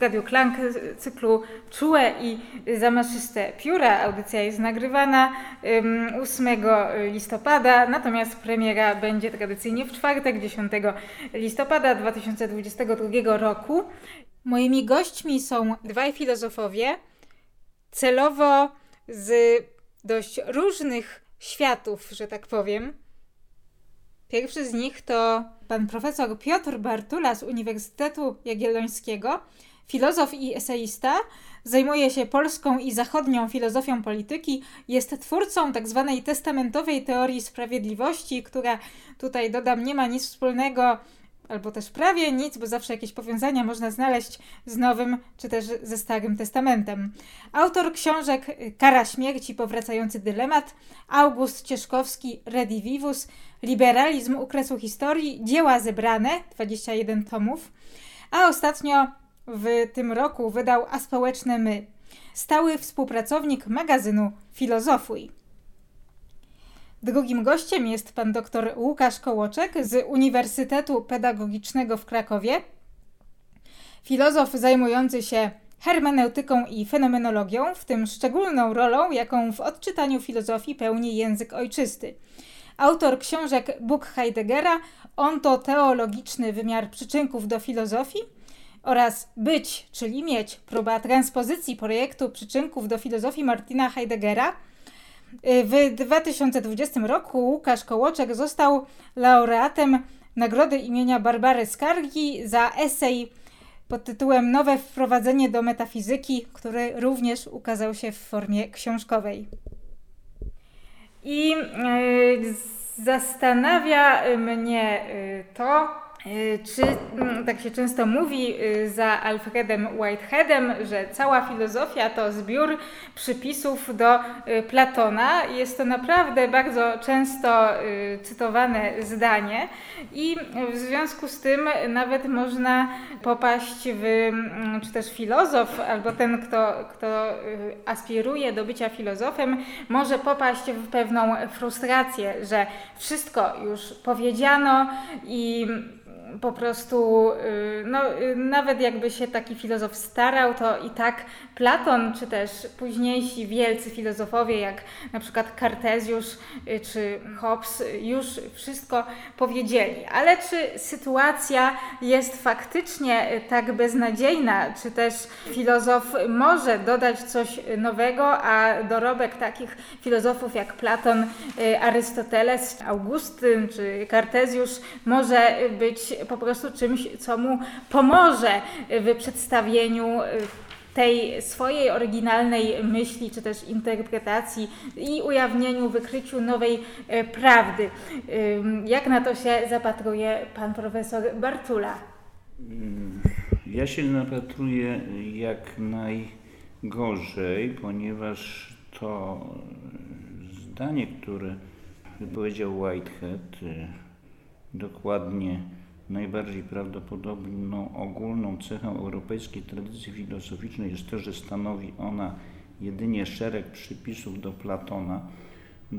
Radiu Klank cyklu Czułe i Zamaszyste Pióra. Audycja jest nagrywana 8 listopada, natomiast premiera będzie tradycyjnie w czwartek, 10 listopada 2022 roku. Moimi gośćmi są dwaj filozofowie, celowo z dość różnych światów, że tak powiem. Pierwszy z nich to pan profesor Piotr Bartula z Uniwersytetu Jagiellońskiego, filozof i eseista, zajmuje się polską i zachodnią filozofią polityki, jest twórcą tzw. Tak testamentowej teorii sprawiedliwości, która tutaj dodam nie ma nic wspólnego albo też prawie nic, bo zawsze jakieś powiązania można znaleźć z Nowym czy też ze Starym Testamentem. Autor książek Kara śmierci, powracający dylemat, August Cieszkowski, Redivivus, Liberalizm ukresu historii, dzieła zebrane, 21 tomów, a ostatnio w tym roku wydał A Społeczne My, stały współpracownik magazynu Filozofuj. Drugim gościem jest pan dr Łukasz Kołoczek z Uniwersytetu Pedagogicznego w Krakowie. Filozof zajmujący się hermeneutyką i fenomenologią, w tym szczególną rolą, jaką w odczytaniu filozofii pełni język ojczysty. Autor książek Bóg Heideggera, Onto-teologiczny wymiar przyczynków do filozofii oraz Być, czyli mieć, próba transpozycji projektu przyczynków do filozofii Martina Heideggera – w 2020 roku Łukasz Kołoczek został laureatem nagrody imienia Barbary Skargi za esej pod tytułem Nowe wprowadzenie do metafizyki, który również ukazał się w formie książkowej. I yy, zastanawia mnie yy, to, Y, czy mm, tak się często mówi y, za Alfredem Whiteheadem, że cała filozofia to zbiór przypisów do y, Platona? Jest to naprawdę bardzo często cytowane zdanie i w związku z tym nawet można popaść w, mm, czy też filozof, albo ten, kto, kto aspiruje do bycia filozofem, może popaść w pewną frustrację, że wszystko już powiedziano i po prostu, y, no, y, nawet jakby się taki filozof starał, to i tak Platon, czy też późniejsi wielcy filozofowie, jak na przykład Kartezjusz y, czy Hobbes, już wszystko powiedzieli. Ale czy sytuacja jest faktycznie tak beznadziejna, czy też filozof może dodać coś nowego, a dorobek takich filozofów jak Platon, Arystoteles, Augustyn czy Kartezjusz może być po prostu czymś, co mu pomoże w przedstawieniu y, tej swojej oryginalnej myśli, czy też interpretacji i ujawnieniu, wykryciu nowej y, prawdy. Jak na to się zapatruje pan profesor Bartula? Mm, ja się napatruję jak najgorzej, ponieważ to zdanie, które wypowiedział Whitehead, y, dokładnie Najbardziej prawdopodobną ogólną cechą europejskiej tradycji filozoficznej jest to, że stanowi ona jedynie szereg przypisów do Platona.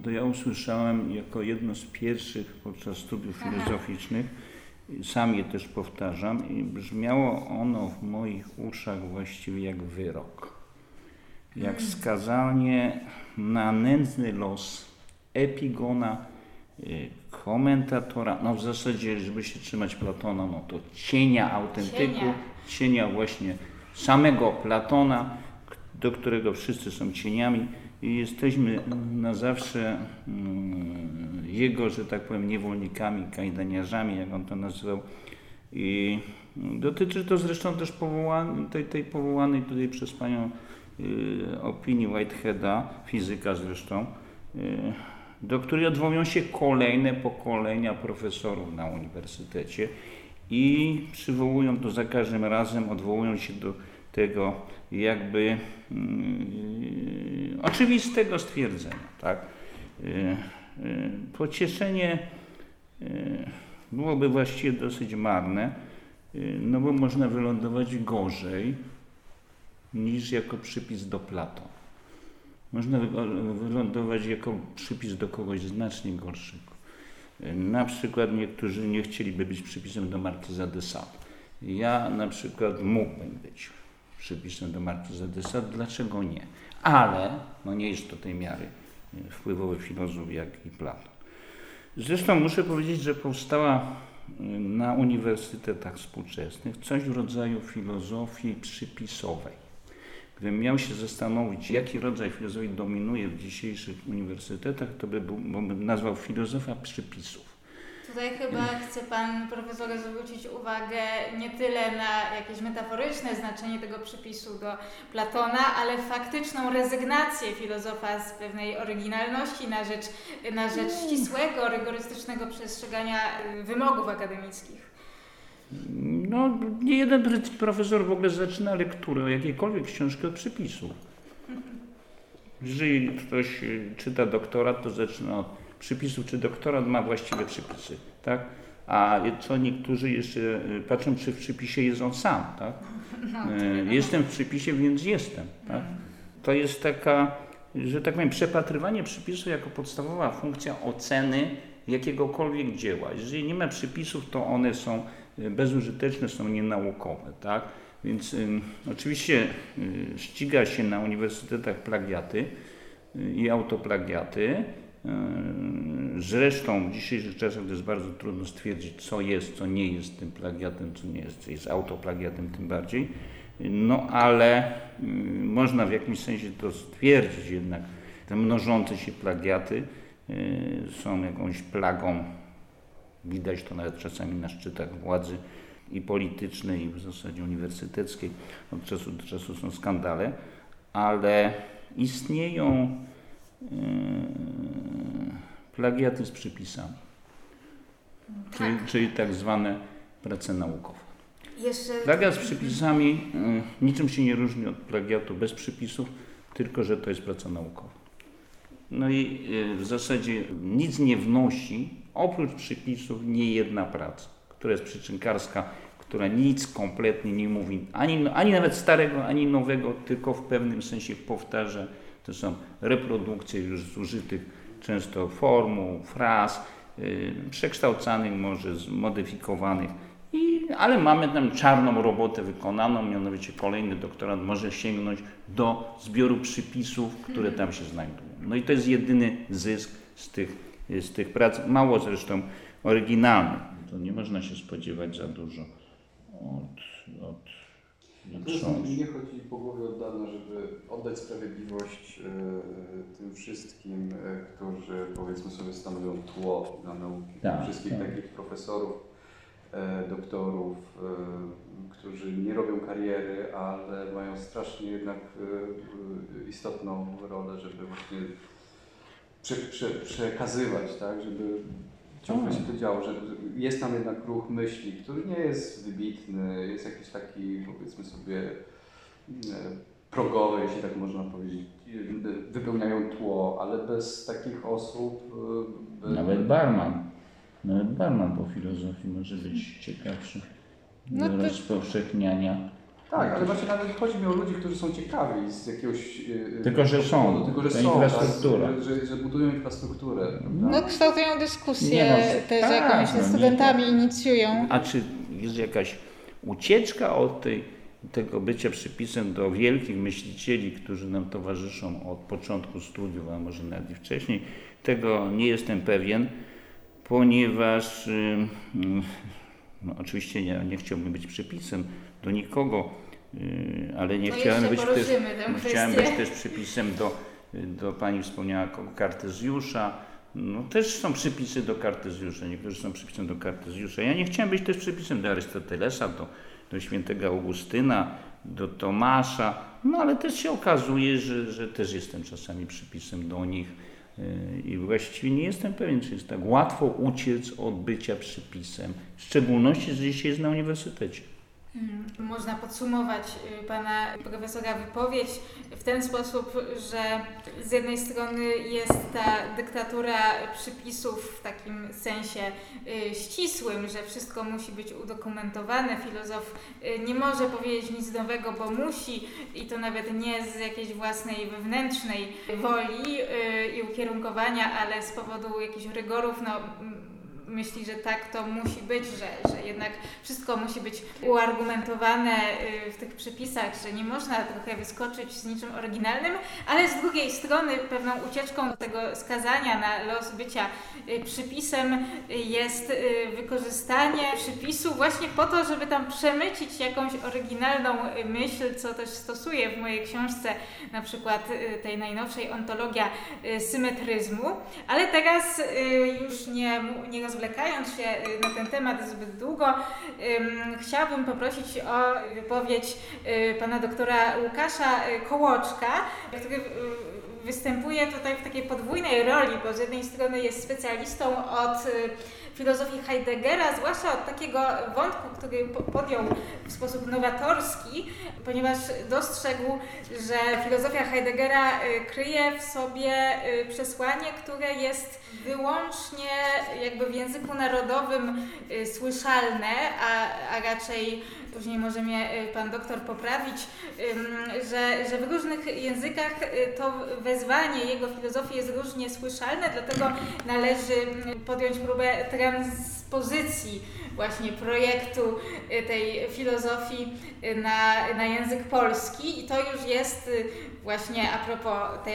To ja usłyszałem jako jedno z pierwszych podczas studiów filozoficznych, sam je też powtarzam, i brzmiało ono w moich uszach właściwie jak wyrok. Jak mm. skazanie na nędzny los epigona, komentatora, no w zasadzie, żeby się trzymać Platona, no to cienia autentyku, cienia, cienia właśnie samego Platona, do którego wszyscy są cieniami i jesteśmy na zawsze mm, jego, że tak powiem, niewolnikami, kajdaniarzami, jak on to nazywał. I dotyczy to zresztą też powołanej, tej, tej powołanej tutaj przez panią y, opinii Whiteheada, fizyka zresztą, y, do której odwołują się kolejne pokolenia profesorów na uniwersytecie i przywołują to za każdym razem, odwołują się do tego jakby yy, oczywistego stwierdzenia. Tak? Yy, yy, pocieszenie yy, byłoby właściwie dosyć marne, yy, no bo można wylądować gorzej niż jako przypis do Platona można wylądować jako przypis do kogoś znacznie gorszego. Na przykład niektórzy nie chcieliby być przypisem do Markiza de Sade. Ja na przykład mógłbym być przypisem do Markiza de Sade, dlaczego nie? Ale no nie jest to tej miary wpływowy filozof jak i Platon. Zresztą muszę powiedzieć, że powstała na uniwersytetach współczesnych coś w rodzaju filozofii przypisowej. Gdybym miał się zastanowić, jaki rodzaj filozofii dominuje w dzisiejszych uniwersytetach, to by był, bym nazwał filozofia przypisów. Tutaj chyba chce Pan profesor zwrócić uwagę nie tyle na jakieś metaforyczne znaczenie tego przypisu do Platona, ale faktyczną rezygnację filozofa z pewnej oryginalności na rzecz, na rzecz ścisłego, rygorystycznego przestrzegania wymogów akademickich. No, nie jeden profesor w ogóle zaczyna lekturę jakiejkolwiek książki od przypisów. Jeżeli ktoś y, czyta doktorat, to zaczyna od przypisów, czy doktorat ma właściwe przypisy, tak? A co niektórzy jeszcze y, patrzą, czy w przypisie jest on sam, tak? No, y, jestem w przypisie, więc jestem, tak? Mhm. To jest taka, że tak powiem, przepatrywanie przypisu jako podstawowa funkcja oceny jakiegokolwiek dzieła. Jeżeli nie ma przypisów, to one są bezużyteczne, są nienaukowe, tak? Więc y, oczywiście y, ściga się na uniwersytetach plagiaty i autoplagiaty, Yy, zresztą w dzisiejszych czasach to jest bardzo trudno stwierdzić, co jest, co nie jest tym plagiatem, co nie jest, co jest autoplagiatem tym bardziej. No ale yy, można w jakimś sensie to stwierdzić jednak. Te mnożące się plagiaty są jakąś plagą. Widać to nawet czasami na szczytach władzy i politycznej, i w zasadzie uniwersyteckiej. Od czasu do czasu są skandale, ale istnieją Yy, plagiaty z przypisami, tak. czyli, czyli tak zwane prace naukowe. Jeszcze... Plagiat z przypisami yy, niczym się nie różni od plagiatu bez przypisów, tylko że to jest praca naukowa. No i yy, w zasadzie nic nie wnosi, oprócz przypisów, nie jedna praca, która jest przyczynkarska, która nic kompletnie nie mówi, ani, ani nawet starego, ani nowego, tylko w pewnym sensie powtarza to są reprodukcje już zużytych często formuł, fraz, yy, przekształcanych, może zmodyfikowanych. I, ale mamy tam czarną robotę wykonaną, mianowicie kolejny doktorat może sięgnąć do zbioru przypisów, które tam się znajdują. No i to jest jedyny zysk z tych, z tych prac, mało zresztą oryginalnych. To nie można się spodziewać za dużo od, od nie chodzi po głowie od dawna, żeby oddać sprawiedliwość e, tym wszystkim, e, którzy powiedzmy sobie stanowią tło dla nauki. Tak, wszystkich tak. takich profesorów, e, doktorów, którzy nie robią kariery, ale mają strasznie jednak istotną rolę, żeby właśnie prze, prze, przekazywać, tak, żeby ciągle się to działo, że jest tam jednak ruch myśli, który nie jest wybitny, jest jakiś taki, powiedzmy sobie, e, progowy, jeśli tak można powiedzieć, wypełniają tło, ale bez takich osób... E, by... Nawet barman, nawet barman po filozofii może być ciekawszy no do to... rozpowszechniania tak, ale właśnie nawet chodzi mi o ludzi, którzy są ciekawi z jakiegoś... Yy, tylko, że są. Tylko, że są, infrastruktura. Tak, że, że, budują infrastrukturę. No kształtują dyskusję no, też tak, jakąś no, studentami, inicjują. A czy jest jakaś ucieczka od tej, tego bycia przypisem do wielkich myślicieli, którzy nam towarzyszą od początku studiów, a może nawet i wcześniej? Tego nie jestem pewien, ponieważ yy, no, oczywiście nie, nie chciałbym być przypisem do nikogo, Y, ale nie chciałem być, też, chciałem być też przypisem do, do pani wspomniała Kartezjusza. No, też są przypisy do Kartezjusza, niektórzy są przypisem do Kartezjusza. Ja nie chciałem być też przypisem do Arystotelesa, do, do świętego Augustyna, do Tomasza, no ale też się okazuje, że, że też jestem czasami przypisem do nich y, i właściwie nie jestem pewien, czy jest tak łatwo uciec od bycia przypisem, w szczególności, że dzisiaj jest na uniwersytecie. Mm, można podsumować y, pana profesora wypowiedź w ten sposób, że z jednej strony jest ta dyktatura przypisów w takim sensie y, ścisłym, że wszystko musi być udokumentowane. Filozof y, nie może powiedzieć nic nowego, bo musi i to nawet nie z jakiejś własnej wewnętrznej woli i ukierunkowania, ale z powodu jakichś rygorów no, myśli, że tak to musi być, że, że jednak wszystko musi być uargumentowane y, w tych przepisach, że nie można trochę wyskoczyć z niczym oryginalnym, ale z drugiej strony pewną ucieczką tego skazania na los bycia y, przypisem jest wykorzystanie przypisu właśnie po to, żeby tam przemycić jakąś oryginalną myśl, co też stosuję w mojej książce, na przykład tej najnowszej Ontologia Symetryzmu, ale teraz już nie, nie rozwlekając się y, na ten temat zbyt długo, chciałabym poprosić o wypowiedź y, pana doktora Łukasza y, Kołoczka, który występuje tutaj w takiej podwójnej roli, bo z jednej strony jest specjalistą od filozofii Heideggera, zwłaszcza od takiego wątku, który podjął w sposób nowatorski, ponieważ dostrzegł, że filozofia Heideggera y, kryje w sobie y, przesłanie, które jest wyłącznie jakby w języku narodowym y, słyszalne, a, a raczej później może mnie pan doktor poprawić, że, że w różnych językach to wezwanie jego filozofii jest różnie słyszalne, dlatego należy podjąć próbę transpozycji właśnie projektu y, tej filozofii y, na, na język polski i to już jest y, właśnie a propos te,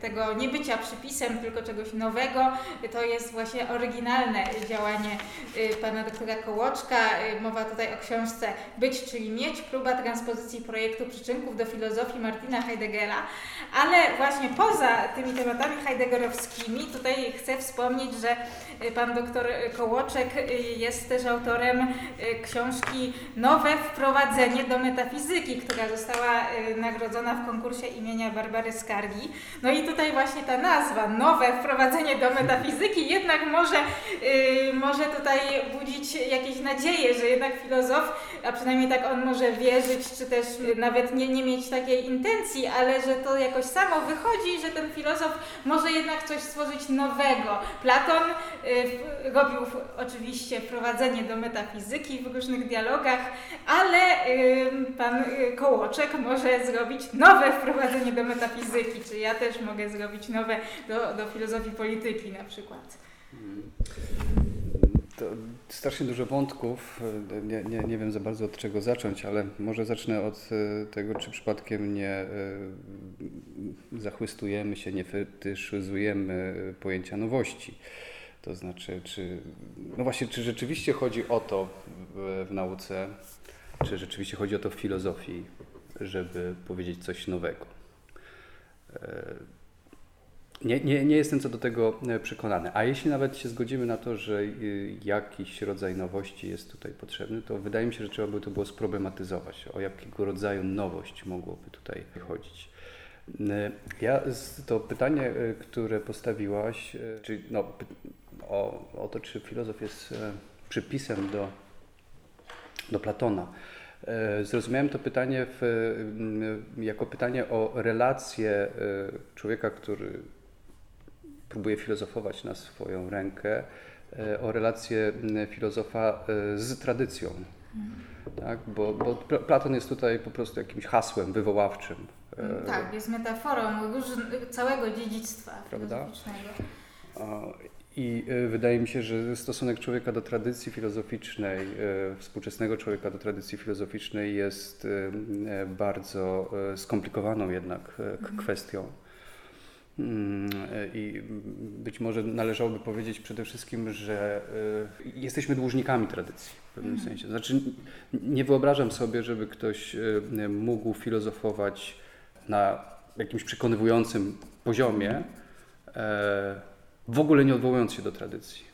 tego niebycia przypisem, tylko czegoś nowego, to jest właśnie oryginalne działanie pana doktora Kołoczka. Mowa tutaj o książce Być, czyli mieć, próba transpozycji projektu przyczynków do filozofii Martina Heideggera, ale właśnie poza tymi tematami heideggerowskimi tutaj chcę wspomnieć, że pan doktor Kołoczek jest też autorem książki Nowe wprowadzenie do metafizyki, która została nagrodzona w konkursie imienia Barbary Skargi. No i tutaj właśnie ta nazwa, Nowe wprowadzenie do metafizyki, jednak może, może tutaj budzić jakieś nadzieje, że jednak filozof, a przynajmniej tak on może wierzyć, czy też nawet nie, nie mieć takiej intencji, ale że to jakoś samo wychodzi, że ten filozof może jednak coś stworzyć nowego. Platon Y, robił oczywiście wprowadzenie do metafizyki w różnych dialogach, ale y, pan y, Kołoczek może zrobić nowe wprowadzenie do metafizyki, czy ja też mogę zrobić nowe do, do filozofii polityki na przykład. To strasznie dużo wątków. Nie, nie, nie wiem za bardzo od czego zacząć, ale może zacznę od tego, czy przypadkiem nie zachwystujemy się, nie fetyszyzujemy pojęcia nowości. To znaczy, czy, no właśnie, czy rzeczywiście chodzi o to w, w nauce, czy rzeczywiście chodzi o to w filozofii, żeby powiedzieć coś nowego. E, nie, nie, nie jestem co do tego e, przekonany. A jeśli nawet się zgodzimy na to, że jakiś rodzaj nowości jest tutaj potrzebny, to wydaje mi się, że trzeba by to było sproblematyzować. O jakiego rodzaju nowość mogłoby tutaj chodzić. E, ja to pytanie, które postawiłaś, czyli no, o, o to, czy filozof jest e, przypisem do, do Platona. E, zrozumiałem to pytanie w, jako pytanie o relację e, człowieka, który próbuje filozofować na swoją rękę, o relację filozofa z tradycją. Tak? Bo, bo Platon jest tutaj po prostu jakimś hasłem wywoławczym. Tak, jest metaforą całego dziedzictwa Prawda? filozoficznego. I e, wydaje mi się, że stosunek człowieka do tradycji filozoficznej, e, współczesnego człowieka do tradycji filozoficznej jest e, bardzo skomplikowaną jednak mhm. kwestią. Mm, I być może należałoby powiedzieć przede wszystkim, że jesteśmy dłużnikami tradycji w pewnym mhm. sensie. Znaczy, nie wyobrażam sobie, żeby ktoś mógł filozofować na jakimś przekonywującym poziomie w ogóle nie odwołując się do tradycji.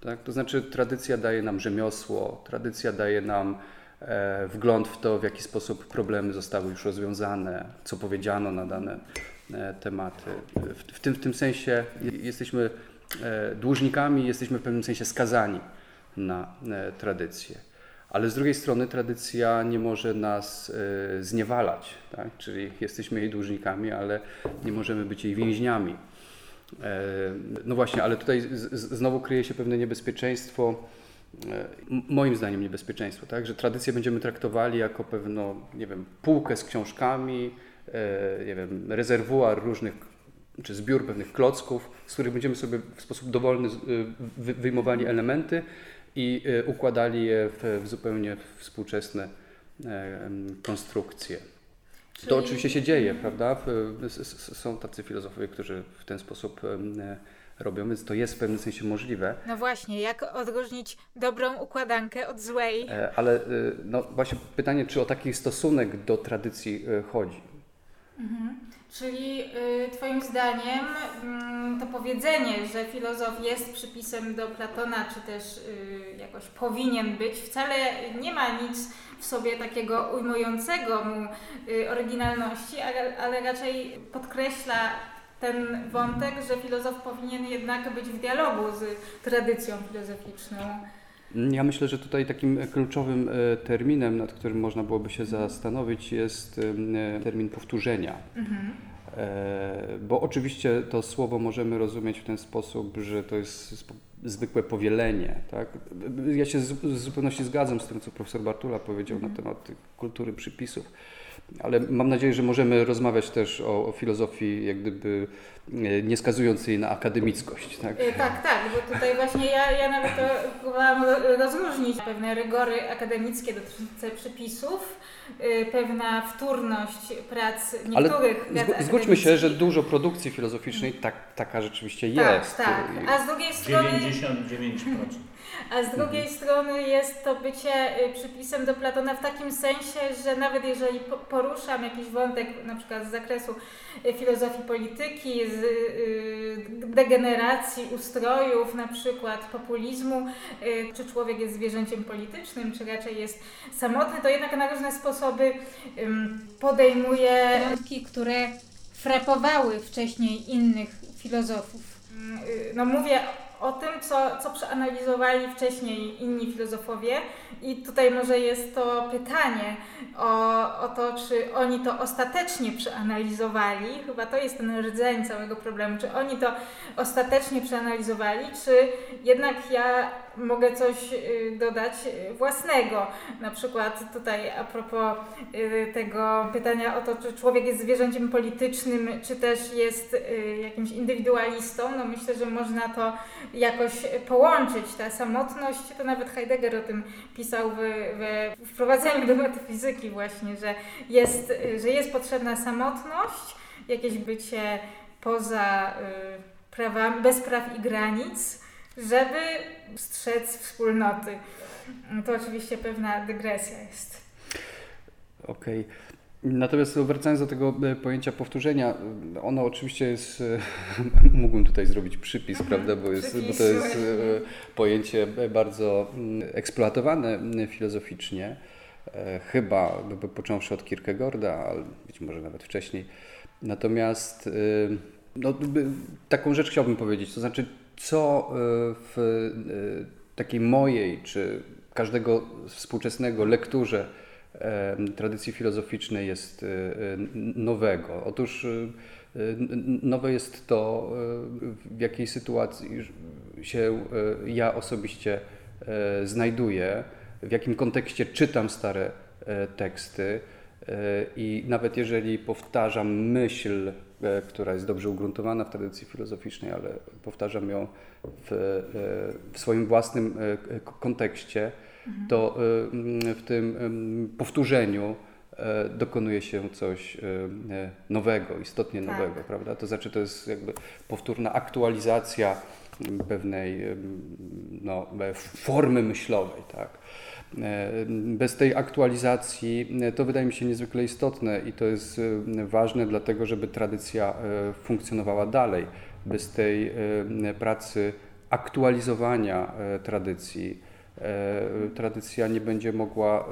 Tak? To znaczy, tradycja daje nam rzemiosło, tradycja daje nam e, wgląd w to, w jaki sposób problemy zostały już rozwiązane, co powiedziano na dane e, tematy. W, w, tym, w tym sensie jesteśmy e, dłużnikami, jesteśmy w pewnym sensie skazani na e, tradycję. Ale z drugiej strony tradycja nie może nas e, zniewalać, tak? czyli jesteśmy jej dłużnikami, ale nie możemy być jej więźniami. E, no właśnie, ale tutaj znowu kryje się pewne niebezpieczeństwo, e, moim zdaniem niebezpieczeństwo, tak? że tradycję będziemy traktowali jako pewną, nie wiem, półkę z książkami, e, nie wiem, rezerwuar różnych czy zbiór pewnych klocków, z których będziemy sobie w sposób dowolny wyjmowali elementy i układali je w, w zupełnie współczesne konstrukcje. Czyli... To oczywiście się dzieje, prawda? Są tacy filozofowie, którzy w ten sposób robią, więc to jest w pewnym sensie możliwe. No właśnie, jak odróżnić dobrą układankę od złej? E, ale e, no właśnie pytanie, czy o taki stosunek do tradycji e, chodzi? Mhm. Czyli y, Twoim zdaniem y, to powiedzenie, że filozof jest przypisem do Platona, czy też y, jakoś powinien być, wcale nie ma nic w sobie takiego ujmującego mu y, oryginalności, ale, ale raczej podkreśla ten wątek, że filozof powinien jednak być w dialogu z tradycją filozoficzną. Ja myślę, że tutaj takim kluczowym e, terminem, nad którym można byłoby się zastanowić, jest e, termin powtórzenia. Mhm. E, bo oczywiście to słowo możemy rozumieć w ten sposób, że to jest zwykłe powielenie. Tak? Ja się w zupełności zgadzam z tym, co profesor Bartula powiedział mhm. na temat kultury przypisów ale mam nadzieję, że możemy rozmawiać też o, o filozofii, jak gdyby e, nie skazując jej na akademickość. Tak, e, tak, tak bo tutaj właśnie ja, ja nawet próbowałam rozróżnić pewne rygory akademickie dotyczące przepisów, e, pewna wtórność prac niektórych Ale prac zgódźmy się, że dużo produkcji filozoficznej tak, taka rzeczywiście tak, jest. Tak, a z drugiej strony... 99%. A z drugiej mhm. strony jest to bycie y, przypisem do Platona w takim sensie, że nawet jeżeli poruszam jakiś wątek na przykład z zakresu y, filozofii polityki, z y, degeneracji ustrojów, na przykład populizmu, czy człowiek jest zwierzęciem politycznym, czy raczej jest samotny, to jednak na różne sposoby podejmuje wątki, które frapowały wcześniej innych filozofów. Mm, no mówię o tym, co, co przeanalizowali wcześniej inni filozofowie. I tutaj może jest to pytanie o, o to, czy oni to ostatecznie przeanalizowali. Chyba to jest ten rdzeń całego problemu. Czy oni to ostatecznie przeanalizowali, czy jednak ja mogę coś y, dodać własnego. Na przykład tutaj a propos y, tego pytania o to, czy człowiek jest zwierzęciem politycznym, czy też jest y, jakimś indywidualistą, no myślę, że można to jakoś połączyć. Ta samotność, to nawet Heidegger o tym pisał we, wprowadzeniu do metafizyki właśnie, że jest, że jest potrzebna samotność, jakieś bycie poza prawami, bez praw i granic, żeby strzec wspólnoty. To oczywiście pewna dygresja jest. Okej. Okay. Natomiast wracając do tego e, pojęcia powtórzenia, ono oczywiście jest, e, mógłbym tutaj zrobić przypis, mhm. prawda, bo, jest, bo to jest e, pojęcie bardzo mm, eksploatowane filozoficznie, chyba począwszy od Kierkegaarda, ale być może nawet wcześniej. Natomiast no, taką rzecz chciałbym powiedzieć, to znaczy co w takiej mojej, czy każdego współczesnego lekturze tradycji filozoficznej jest e, e, nowego? Otóż e, nowe jest to, w jakiej sytuacji się ja osobiście znajduję, w jakim kontekście czytam stare teksty i nawet jeżeli powtarzam myśl, która jest dobrze ugruntowana w tradycji filozoficznej, ale powtarzam ją w, w swoim własnym kontekście, to y, w tym powtórzeniu e, dokonuje się coś e, e, nowego, istotnie tak. nowego, prawda? To znaczy to jest jakby powtórna aktualizacja pewnej no, formy myślowej, tak? Bez tej aktualizacji to wydaje mi się niezwykle istotne i to jest ważne dlatego, żeby tradycja funkcjonowała dalej. Bez tej pracy aktualizowania tradycji, E, tradycja nie będzie mogła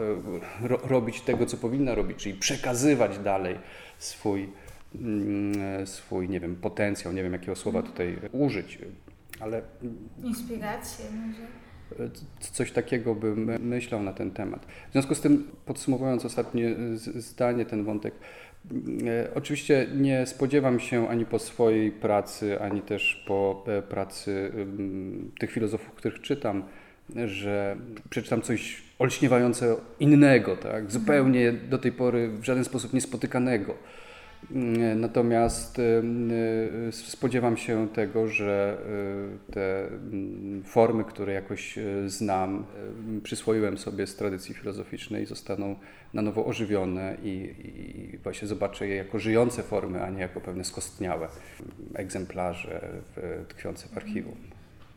e, ro robić tego, co powinna robić, czyli przekazywać dalej swój, mm, swój nie wiem, potencjał, nie wiem jakiego słowa tutaj użyć, ale... Inspirację może? E, coś takiego bym myślał na ten temat. W związku z tym, podsumowując ostatnie zdanie, ten wątek, Oczywiście nie spodziewam się ani po swojej pracy, ani też po pracy tych filozofów, których czytam, że przeczytam coś olśniewająco innego, tak? zupełnie do tej pory w żaden sposób niespotykanego. Mm, natomiast y, y, spodziewam się tego, że y, te mm, formy, które jakoś znam, przyswoiłem sobie z tradycji filozoficznej, zostaną na nowo ożywione i, i właśnie zobaczę je jako żyjące formy, a nie jako pewne skostniałe egzemplarze tkwiące w archiwum.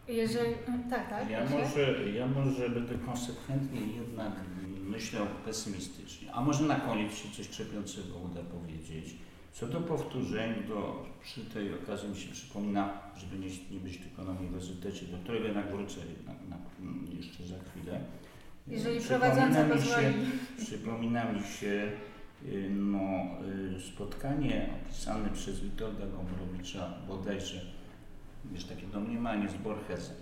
Jeżeli, tak, tak. Ja może, ja może będę konsekwentnie jednak myślał pesymistycznie. A może na koniec się coś krzepiącego uda powiedzieć. Co do powtórzeń, to przy tej okazji mi się przypomina, żeby nie, nie być tylko na uniwersytecie, do którego jednak wrócę jednak na, jeszcze za chwilę. Jeżeli prowadząca pozwoli. Przypomina mi się y, no, y, spotkanie opisane przez Witolda Gombrowicza bodajże, wiesz, takie domniemanie z Borgesem.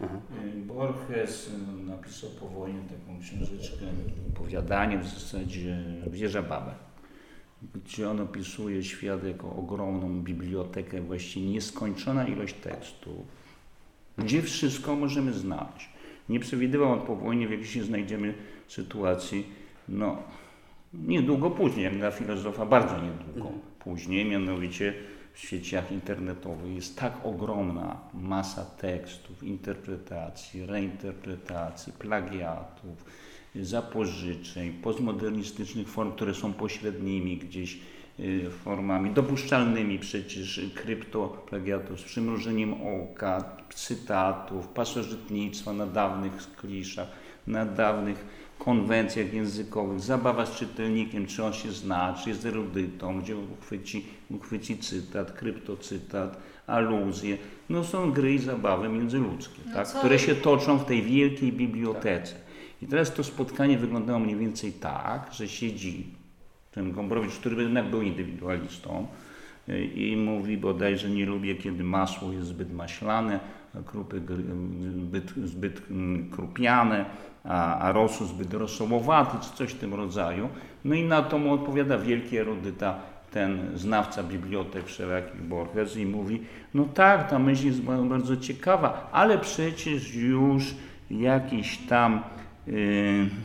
Aha. Y, Borges napisał po wojnie taką książeczkę, opowiadanie w zasadzie Wieża Babę gdzie on opisuje świat jako ogromną bibliotekę, właściwie nieskończona ilość tekstów, gdzie wszystko możemy znaleźć. Nie przewidywał on po wojnie, w jakiej się znajdziemy sytuacji, no, niedługo później, jak dla filozofa, bardzo niedługo później, mianowicie w sieciach internetowych jest tak ogromna masa tekstów, interpretacji, reinterpretacji, plagiatów, zapożyczeń, postmodernistycznych form, które są pośrednimi gdzieś y, formami dopuszczalnymi przecież kryptoplagiatów z przymrużeniem oka, cytatów, pasożytnictwa na dawnych kliszach, na dawnych konwencjach językowych, zabawa z czytelnikiem, czy on się zna, czy jest erudytą, gdzie uchwyci, uchwyci cytat, kryptocytat, aluzje. No są gry i zabawy międzyludzkie, no tak, które się toczą w tej wielkiej bibliotece. I teraz to spotkanie wyglądało mniej więcej tak, że siedzi ten Gombrowicz, który jednak był indywidualistą y, i mówi bodajże nie lubię, kiedy masło jest zbyt maślane, a krupy zbyt, zbyt mm, krupiane, a, a rosół zbyt rosołowaty, czy coś w tym rodzaju. No i na to mu odpowiada wielki erudyta, ten znawca bibliotek wszelakich Borges i mówi, no tak, ta myśl jest bardzo ciekawa, ale przecież już jakiś tam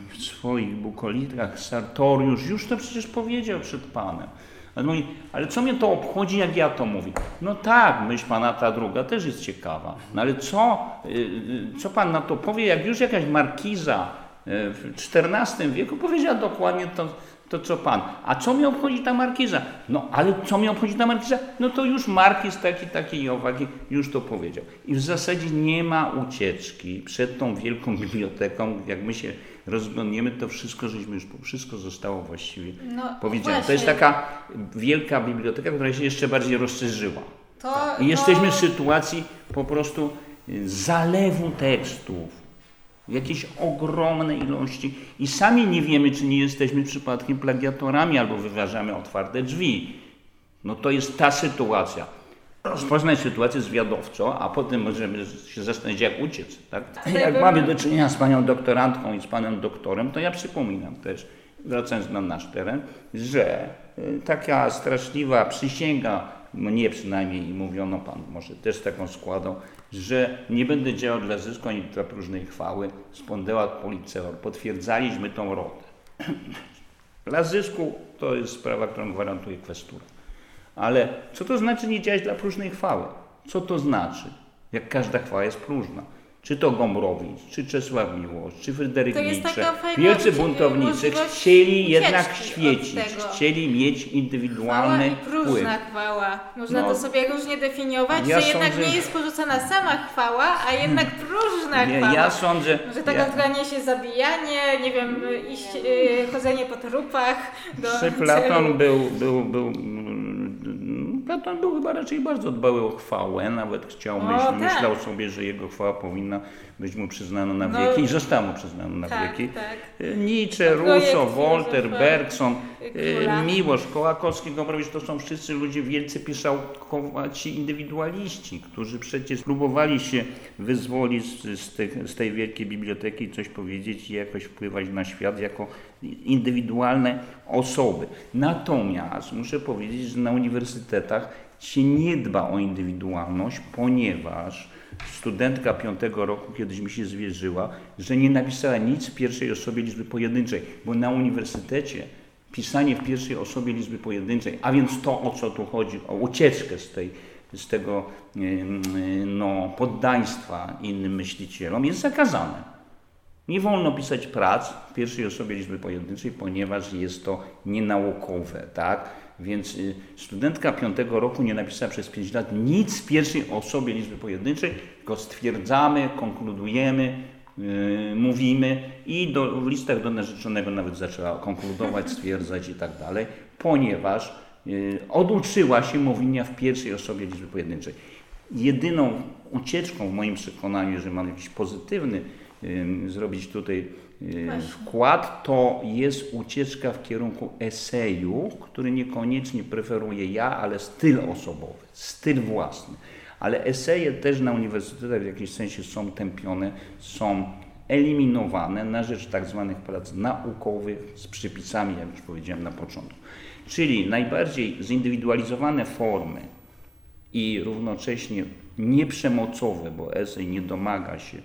w swoich bukolitrach Sartoriusz już to przecież powiedział przed Panem. Ale, mówi, ale co mnie to obchodzi, jak ja to mówię? No tak, myśl Pana ta druga też jest ciekawa. No ale co, y, y, co Pan na to powie, jak już jakaś markiza y, w XIV wieku powiedziała dokładnie to, to co pan. A co mi obchodzi ta markiza? No ale co mi obchodzi ta markiza? No to już markiz taki, taki i owaki już to powiedział. I w zasadzie nie ma ucieczki przed tą wielką biblioteką. Jak my się rozglądniemy, to wszystko, żeśmy już, wszystko zostało właściwie no, powiedziane. Właśnie. To jest taka wielka biblioteka, która się jeszcze bardziej rozszerzyła. To, I jesteśmy w sytuacji po prostu zalewu tekstów jakieś ogromne ilości i sami nie wiemy, czy nie jesteśmy przypadkiem plagiatorami albo wyważamy otwarte drzwi. No to jest ta sytuacja. Rozpoznać sytuację zwiadowczo, a potem możemy się zastanowić, jak uciec. Tak? Jak mamy do czynienia z panią doktorantką i z panem doktorem, to ja przypominam też, wracając na nasz teren, że y, taka straszliwa przysięga, mnie przynajmniej i mówiono, pan może też taką składał, że nie będę działał dla zysku ani dla próżnej chwały. Spondelat policeur. Potwierdzaliśmy tą rotę. dla zysku to jest sprawa, którą gwarantuje kwestura. Ale co to znaczy nie działać dla próżnej chwały? Co to znaczy? Jak każda chwała jest próżna czy to Gombrowicz, czy Czesław Miłosz, czy Fryderyk Nietzsche, wielcy buntownicy chcieli jednak świecić, chcieli mieć indywidualny chwała i próżna wpływ. chwała. Można no, to sobie różnie definiować, ja że sądzę, jednak nie jest porzucona sama chwała, a jednak próżna nie, chwała. Ja sądzę, że taka, ja, niesie zabijanie, nie wiem, iść, yy, chodzenie po trupach. Do Czy Platon był, był, był Platon był chyba raczej bardzo dbały o chwałę, nawet chciał, myśl, tak. myślał sobie, że jego chwała powinna być mu przyznana na no, wieki no, i została mu przyznana na tak, wieki. Tak. E, Nietzsche, Rousseau, Wolter, Bergson, e, Miłosz, Kołakowski, Gombrowicz, to są wszyscy ludzie wielcy piszałkowaci indywidualiści, którzy przecież próbowali się wyzwolić z, z, tych, z tej wielkiej biblioteki, coś powiedzieć i jakoś wpływać na świat jako indywidualne osoby. Natomiast muszę powiedzieć, że na uniwersytetach się nie dba o indywidualność, ponieważ studentka piątego roku kiedyś mi się zwierzyła, że nie napisała nic w pierwszej osobie liczby pojedynczej, bo na uniwersytecie pisanie w pierwszej osobie liczby pojedynczej, a więc to, o co tu chodzi, o ucieczkę z, tej, z tego no, poddaństwa innym myślicielom, jest zakazane. Nie wolno pisać prac w pierwszej osobie liczby pojedynczej, ponieważ jest to nienaukowe, tak? Więc y, studentka piątego roku nie napisała przez 5 lat nic w pierwszej osobie liczby pojedynczej, tylko stwierdzamy, konkludujemy, yy, mówimy i do, w listach do narzeczonego nawet zaczęła konkludować, stwierdzać i tak dalej, ponieważ yy, oduczyła się mówienia w pierwszej osobie liczby pojedynczej. Jedyną ucieczką w moim przekonaniu, jeżeli mam jakiś pozytywny yy, zrobić tutaj wkład, to jest ucieczka w kierunku eseju, który niekoniecznie preferuję ja, ale styl osobowy, styl własny. Ale eseje też na uniwersytetach w jakimś sensie są tępione, są eliminowane na rzecz tak zwanych prac naukowych z przypisami, jak już powiedziałem na początku. Czyli najbardziej zindywidualizowane formy i równocześnie nieprzemocowe, bo esej nie domaga się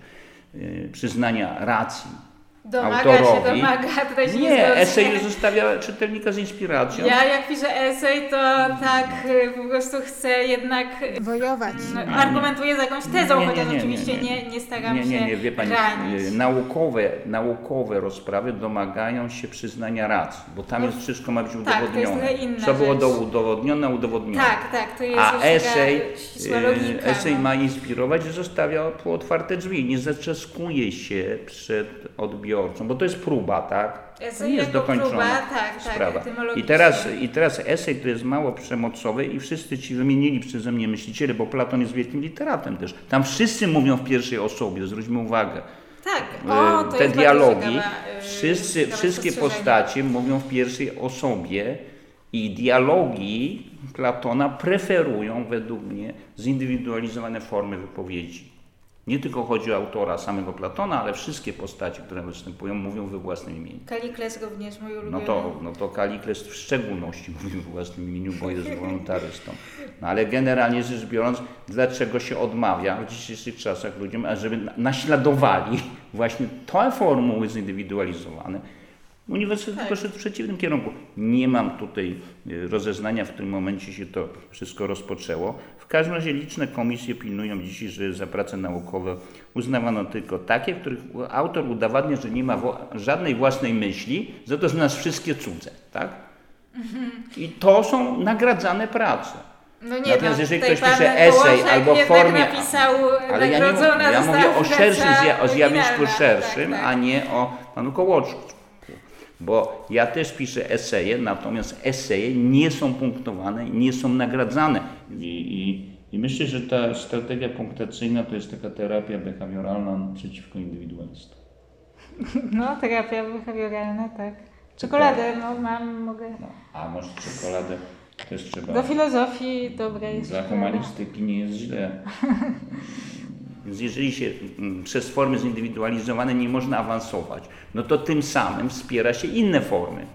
y, przyznania racji Domaga autorowi. się, domaga, tutaj się nie, nie esej zostawia czytelnika z inspiracją. Ja jak piszę esej, to tak y, po prostu chcę jednak wojować. Mm, argumentuję za jakąś tezą, chociaż oczywiście nie, nie, staram nie, nie, nie, wie pani, ranić. Y, naukowe, naukowe rozprawy domagają się przyznania racji, bo tam jest wszystko ma być udowodnione. Tak, to jest Co było rzecz. udowodnione, udowodnione. Tak, tak, to jest A esej, y, logika, esej no. ma inspirować i zostawia po otwarte drzwi. Nie zaczeskuje się przed bo to jest próba, tak? To nie jest dokończona próba, tak, tak, sprawa. I etymologicznie. teraz, I teraz esej to jest mało przemocowy i wszyscy ci wymienili przeze mnie myśliciele, bo Platon jest wielkim literatem też. Tam wszyscy mówią w pierwszej osobie, zwróćmy uwagę. Tak, E, o, to Te jest dialogi, ciekawa, y, wszyscy, wszystkie postacie mówią w pierwszej osobie i dialogi Platona preferują według mnie zindywidualizowane formy wypowiedzi. Nie tylko chodzi o autora samego Platona, ale wszystkie postacie, które występują, mówią we własnym imieniu. Kalikles również mój ulubiony. No to, no to Kalikles w szczególności mówi we własnym imieniu, bo jest wolontarystą. No ale generalnie rzecz biorąc, dlaczego się odmawia w dzisiejszych czasach ludziom, ażeby na- naśladowali właśnie te formuły zindywidualizowane. Uniwersytet Tak. poszedł w przeciwnym kierunku. Nie mam tutaj y, rozeznania, w którym momencie się to wszystko rozpoczęło. W każdym razie liczne komisje pilnują dzisiaj, że za prace naukowe uznawano tylko takie, w których autor udowadnia, że nie ma żadnej własnej myśli, za to, że nas wszystkie cudze. Tak? I to są nagradzane prace. No nie, Natomiast no, jeżeli ktoś pisze esej albo w formie- napisał Ale ja, nie, ja mówię o szerszym zja- o zjawisku szerszym, Tak, tak. a nie o panu Kołoczku. Bo ja też piszę eseje, natomiast eseje nie są punktowane i nie są nagradzane. I, i, I myślę, że ta strategia punktacyjna to jest taka terapia behawioralna przeciwko indywidualistom. No, terapia behawioralna, tak. Czekoladę, no mam, mogę. No, a może czekoladę też trzeba. Do filozofii dobra jest Dla humanistyki nie jest źle. Więc jeżeli się mm, przez formy zindywidualizowane nie można awansować, no to tym samym wspiera się inne formy.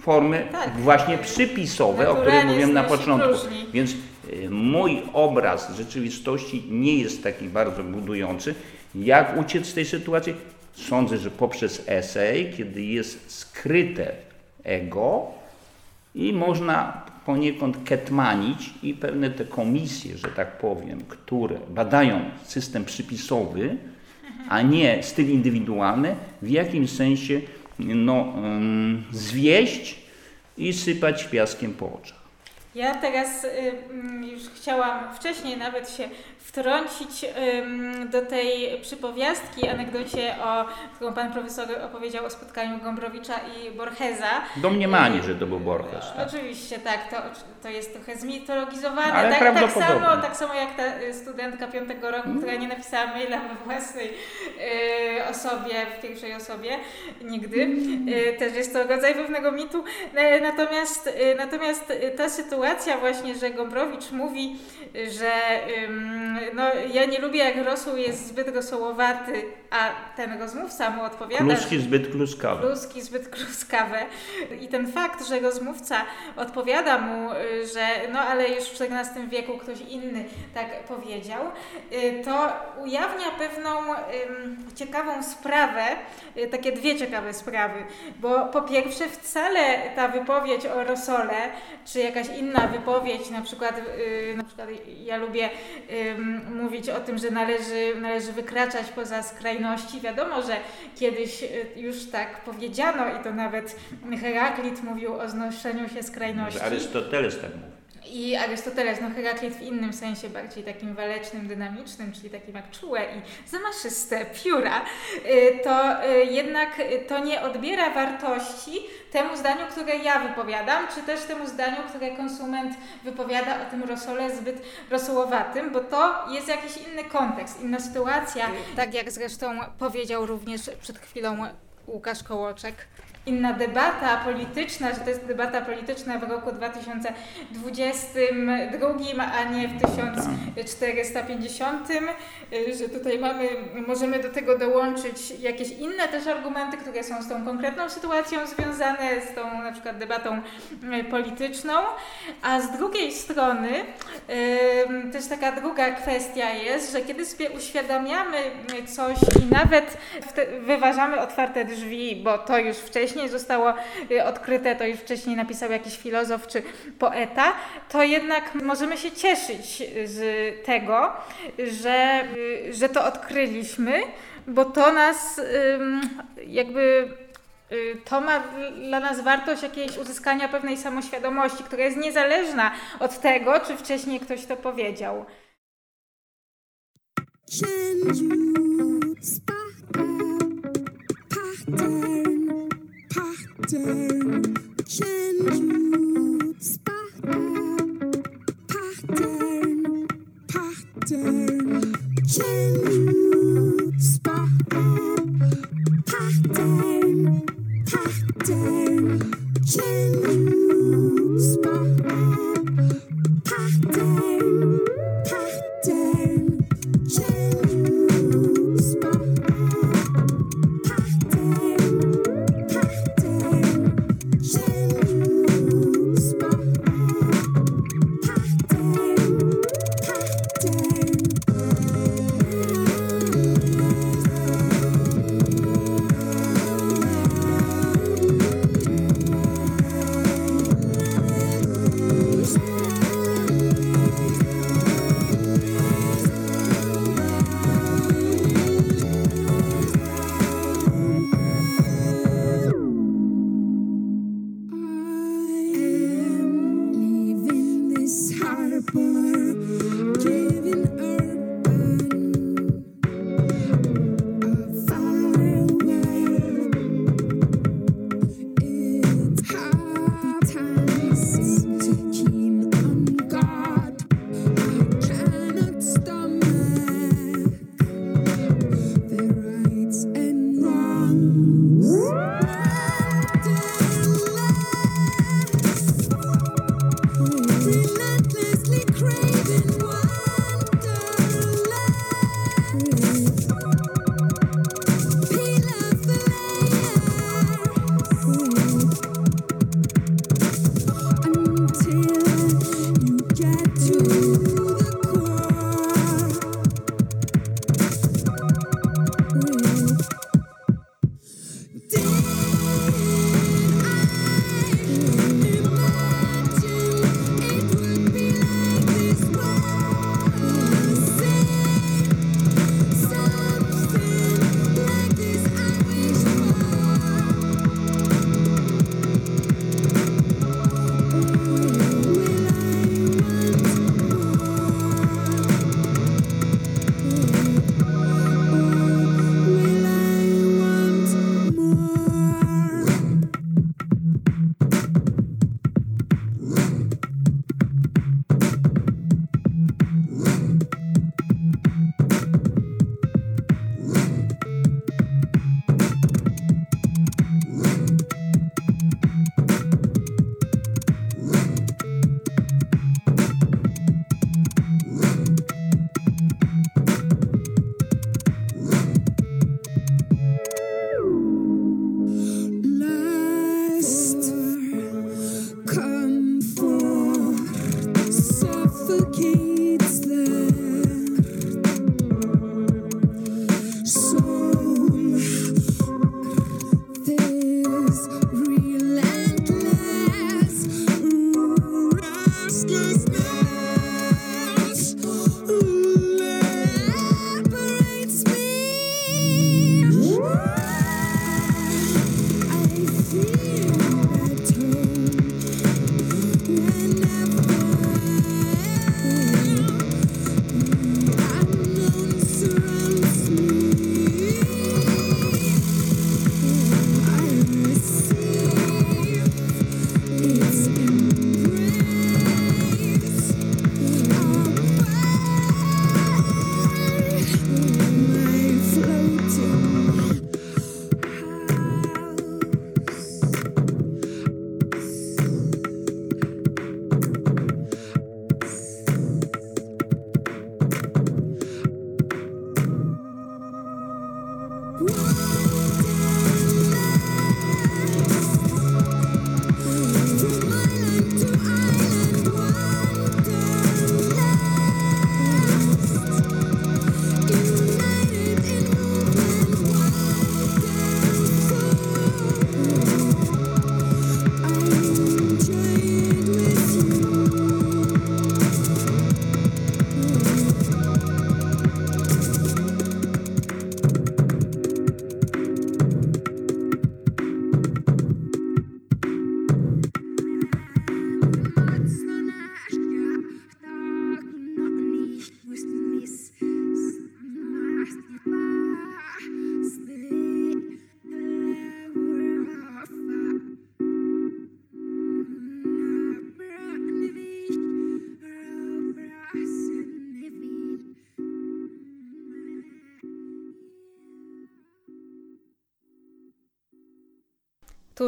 Formy Tak. właśnie przypisowe, o których mówiłem na początku. próżni. Więc y, mój obraz rzeczywistości nie jest taki bardzo budujący. Jak uciec z tej sytuacji? Sądzę, że poprzez esej, kiedy jest skryte ego, i można poniekąd ketmanić i pewne te komisje, że tak powiem, które badają system przypisowy, a nie styl indywidualny, w jakimś sensie no, zwieść i sypać piaskiem po oczach. Ja teraz y, mm, już chciałam wcześniej nawet się wtrącić do tej przypowiastki, anegdocie, o, którą pan profesor opowiedział o spotkaniu Gombrowicza i Borgesa. Domniemanie, że to był Borges. Tak. Oczywiście, tak, to, to jest trochę zmitologizowane. Ale tak, tak, samo, tak samo jak ta y, studentka piątego roku, która nie napisała maila we własnej y, osobie, w pierwszej osobie, nigdy. Też jest to rodzaj pewnego mitu. E, Natomiast, natomiast ta sytuacja sytuacja właśnie, że Gombrowicz mówi, że no, ja nie lubię jak rosół jest zbyt rosołowaty, a ten rozmówca mu odpowiada... Kluski zbyt kluskawe. Kluski zbyt kluskawe. I ten fakt, że rozmówca odpowiada mu, że no ale już w XIV wieku ktoś inny tak powiedział, to ujawnia pewną ciekawą sprawę, takie dwie ciekawe sprawy, bo po pierwsze wcale ta wypowiedź o rosole, czy jakaś inna wypowiedź, na przykład, y, na przykład ja lubię mówić o tym, że należy, należy wykraczać poza skrajności. Wiadomo, że kiedyś y, już tak powiedziano i to nawet Heraklit mówił o znoszeniu się skrajności. Arystoteles tak mówił i Arystoteles, no Heraklit w innym sensie, bardziej takim walecznym, dynamicznym, czyli takim jak czułe i zamaszyste pióra, y, to y, jednak to nie odbiera wartości temu zdaniu, które ja wypowiadam, czy też temu zdaniu, które konsument wypowiada o tym rosole zbyt rosołowatym, bo to jest jakiś inny kontekst, inna sytuacja. Tak jak zresztą powiedział również przed chwilą Łukasz Kołoczek, inna debata polityczna, że to jest debata polityczna w roku 2022, a nie w 1450, że tutaj mamy, możemy do tego dołączyć jakieś inne też argumenty, które są z tą konkretną sytuacją związane, z tą na przykład debatą polityczną, a z drugiej strony też taka druga kwestia jest, że kiedy sobie uświadamiamy coś i nawet wyważamy otwarte drzwi, bo to już wcześniej wcześniej zostało y, odkryte, to już wcześniej napisał jakiś filozof czy poeta, to jednak możemy się cieszyć z tego, że, y, że to odkryliśmy, bo to nas jakby y, to ma dla nas wartość jakiejś uzyskania pewnej samoświadomości, która jest niezależna od tego, czy wcześniej ktoś to powiedział. Change pattern, change pattern, pattern, pattern, pattern, pattern, pattern, pattern,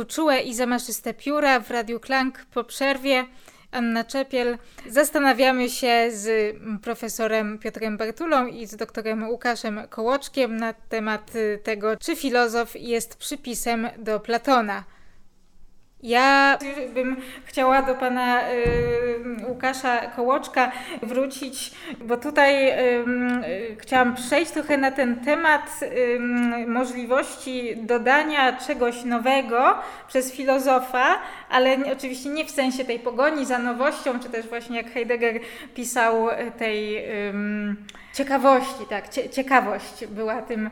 Czułe i zamaszyste pióra w Radiu Klank po przerwie. Anna Czepiel. Zastanawiamy się z profesorem Piotrem Bartulą i z doktorem Łukaszem Kołoczkiem na temat tego, czy filozof jest przypisem do Platona. Ja bym chciała do pana y, Łukasza Kołoczka wrócić, bo tutaj y, y, chciałam przejść trochę na ten temat możliwości dodania czegoś nowego przez filozofa, ale oczywiście nie w sensie tej pogoni za nowością, czy też właśnie jak Heidegger pisał tej ciekawości, tak, ciekawość była tym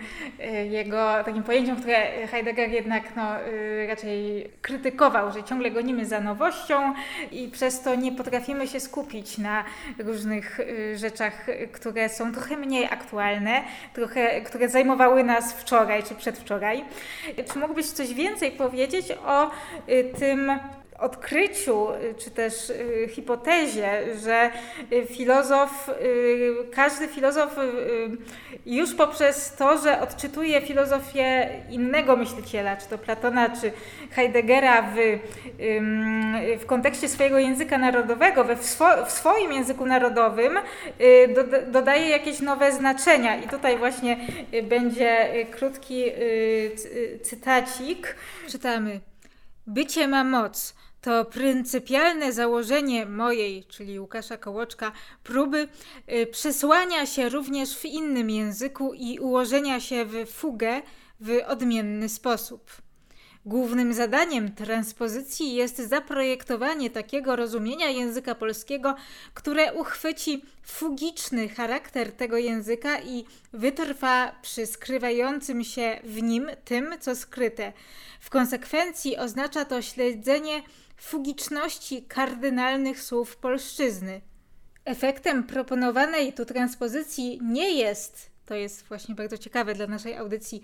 jego takim pojęciem, które Heidegger jednak no, raczej krytykował że ciągle gonimy za nowością i przez to nie potrafimy się skupić na różnych y, rzeczach, które są trochę mniej aktualne, trochę, które zajmowały nas wczoraj czy przedwczoraj. Czy mógłbyś coś więcej powiedzieć o y, tym odkryciu, y, czy też y, hipotezie, że y, filozof, każdy filozof już poprzez to, że odczytuje filozofię innego myśliciela, czy to Platona, czy Heideggera w, w kontekście swojego języka narodowego, we, w, swo, w swoim języku narodowym, dodaje jakieś nowe znaczenia. I tutaj właśnie będzie krótki cytacik. Czytamy. Bycie ma moc to pryncypialne założenie mojej, czyli Łukasza Kołoczka, próby y, przesłania się również w innym języku i ułożenia się w fugę w odmienny sposób. Głównym zadaniem transpozycji jest zaprojektowanie takiego rozumienia języka polskiego, które uchwyci fugiczny charakter tego języka i wytrwa przy skrywającym się w nim tym, co skryte. W konsekwencji oznacza to śledzenie fugiczności kardynalnych słów polszczyzny. Efektem proponowanej tu transpozycji nie jest, to jest właśnie bardzo ciekawe dla naszej audycji,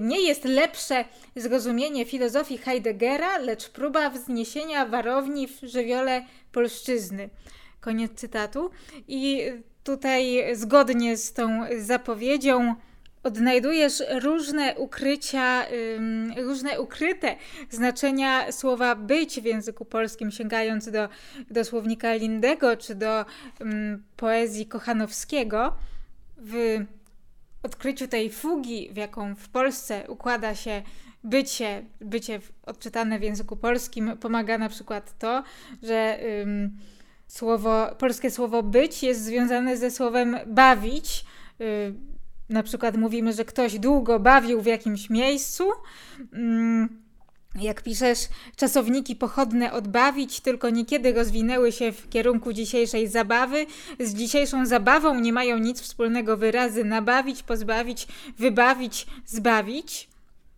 nie jest lepsze zrozumienie filozofii Heideggera, lecz próba wzniesienia warowni w żywiole polszczyzny. Koniec cytatu. I tutaj zgodnie z tą zapowiedzią odnajdujesz różne ukrycia, różne ukryte znaczenia słowa być w języku polskim, sięgając do, do słownika Lindego czy do poezji Kochanowskiego. W odkryciu tej fugi, w jaką w Polsce układa się bycie, bycie odczytane w języku polskim, pomaga na przykład to, że słowo, polskie słowo być jest związane ze słowem bawić. Y, na przykład mówimy, że ktoś długo bawił w jakimś miejscu. Mm, jak piszesz, czasowniki pochodne odbawić, tylko niekiedy rozwinęły się w kierunku dzisiejszej zabawy. Z dzisiejszą zabawą nie mają nic wspólnego wyrazy nabawić, pozbawić, wybawić, zbawić.